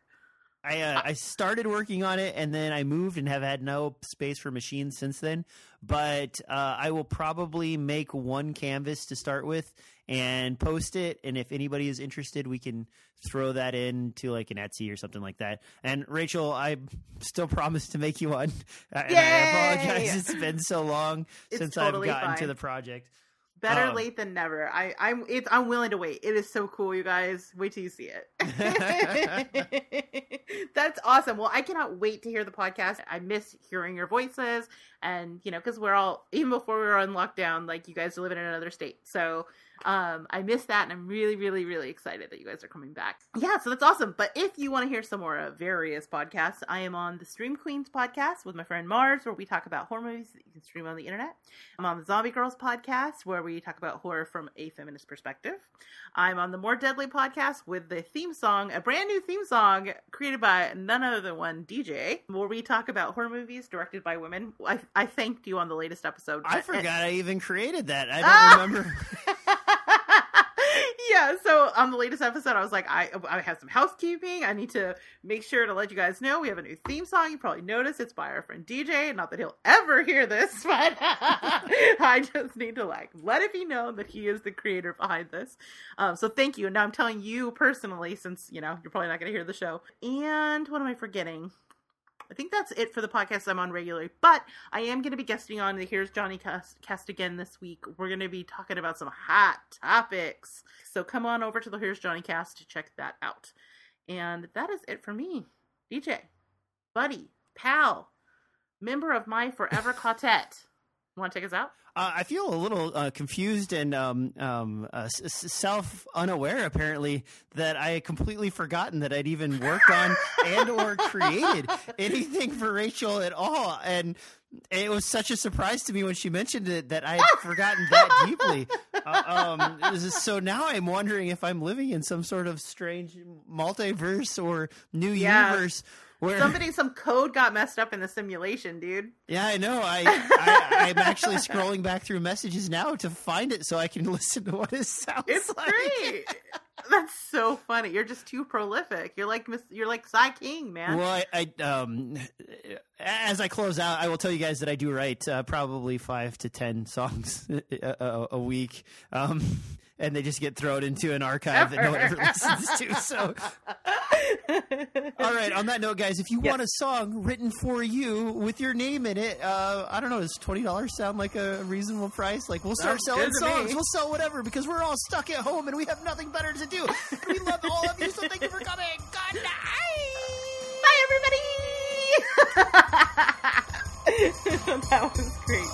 I uh, I started working on it and then I moved and have had no space for machines since then. But uh, I will probably make one canvas to start with and post it. And if anybody is interested, we can throw that into like an Etsy or something like that. And Rachel, I still promise to make you one. And I apologize; it's been so long It's since totally I've gotten fine. to the project. Better Um, late than never. I, I'm it's I'm willing to wait. It is so cool, you guys. Wait till you see it. That's awesome. Well, I cannot wait to hear the podcast. I miss hearing your voices, and you know, because we're all even before we were on lockdown, like you guys are living in another state. So um, I miss that, and I'm really, really, really excited that you guys are coming back. Yeah, so that's awesome. But if you want to hear some more of various podcasts, I am on the Stream Queens podcast with my friend Mars, where we talk about horror movies that you can stream on the internet. I'm on the Zombie Grrlz podcast, where we talk about horror from a feminist perspective. I'm on the More Deadly podcast with the theme song, a brand new theme song created by none other than one DJ, where we talk about horror movies directed by women. I, I thanked you on the latest episode. I forgot I even created that. I don't Ah! remember. yeah, so on the latest episode, I was like, I I have some housekeeping. I need to make sure to let you guys know we have a new theme song. You probably noticed it's by our friend DJ. Not that he'll ever hear this, but I just need to like let it be known that he is the creator behind this. Um, so thank you. And now I'm telling you personally, since you know you're probably not going to hear the show. And what am I forgetting? I think that's it for the podcast I'm on regularly, but I am going to be guesting on the Here's Johnny cast, cast again this week. We're going to be talking about some hot topics. So come on over to the Here's Johnny cast to check that out. And that is it for me. DJ, buddy, pal, member of my forever quartet. Want to take us out? Uh, I feel a little uh, confused and um, um, uh, self unaware, apparently, that I had completely forgotten that I'd even worked on and or created anything for Rachel at all. And it was such a surprise to me when she mentioned it that I had forgotten that deeply. Uh, um, so now I'm wondering if I'm living in some sort of strange multiverse or new Yeah. universe. Where, Somebody, some code got messed up in the simulation, dude. yeah, I know. I, I I'm actually scrolling back through messages now to find it so I can listen to what it sounds It's like. great. That's so funny. You're just too prolific. You're like You're like sai King, man. Well, I, I um, as I close out, I will tell you guys that I do write uh, probably five to ten songs a, a, a week, um, and they just get thrown into an archive that no one ever listens to. So, all right. On that note, guys, if you Yes. want a song written for you with your name in it, uh, I don't know. Does twenty dollars sound like a reasonable price? Like we'll start Sounds selling to me. songs. We'll sell whatever because we're all stuck at home and we have nothing better to do. we love all of you, so thank you for coming. Good night. Bye, everybody. that was great.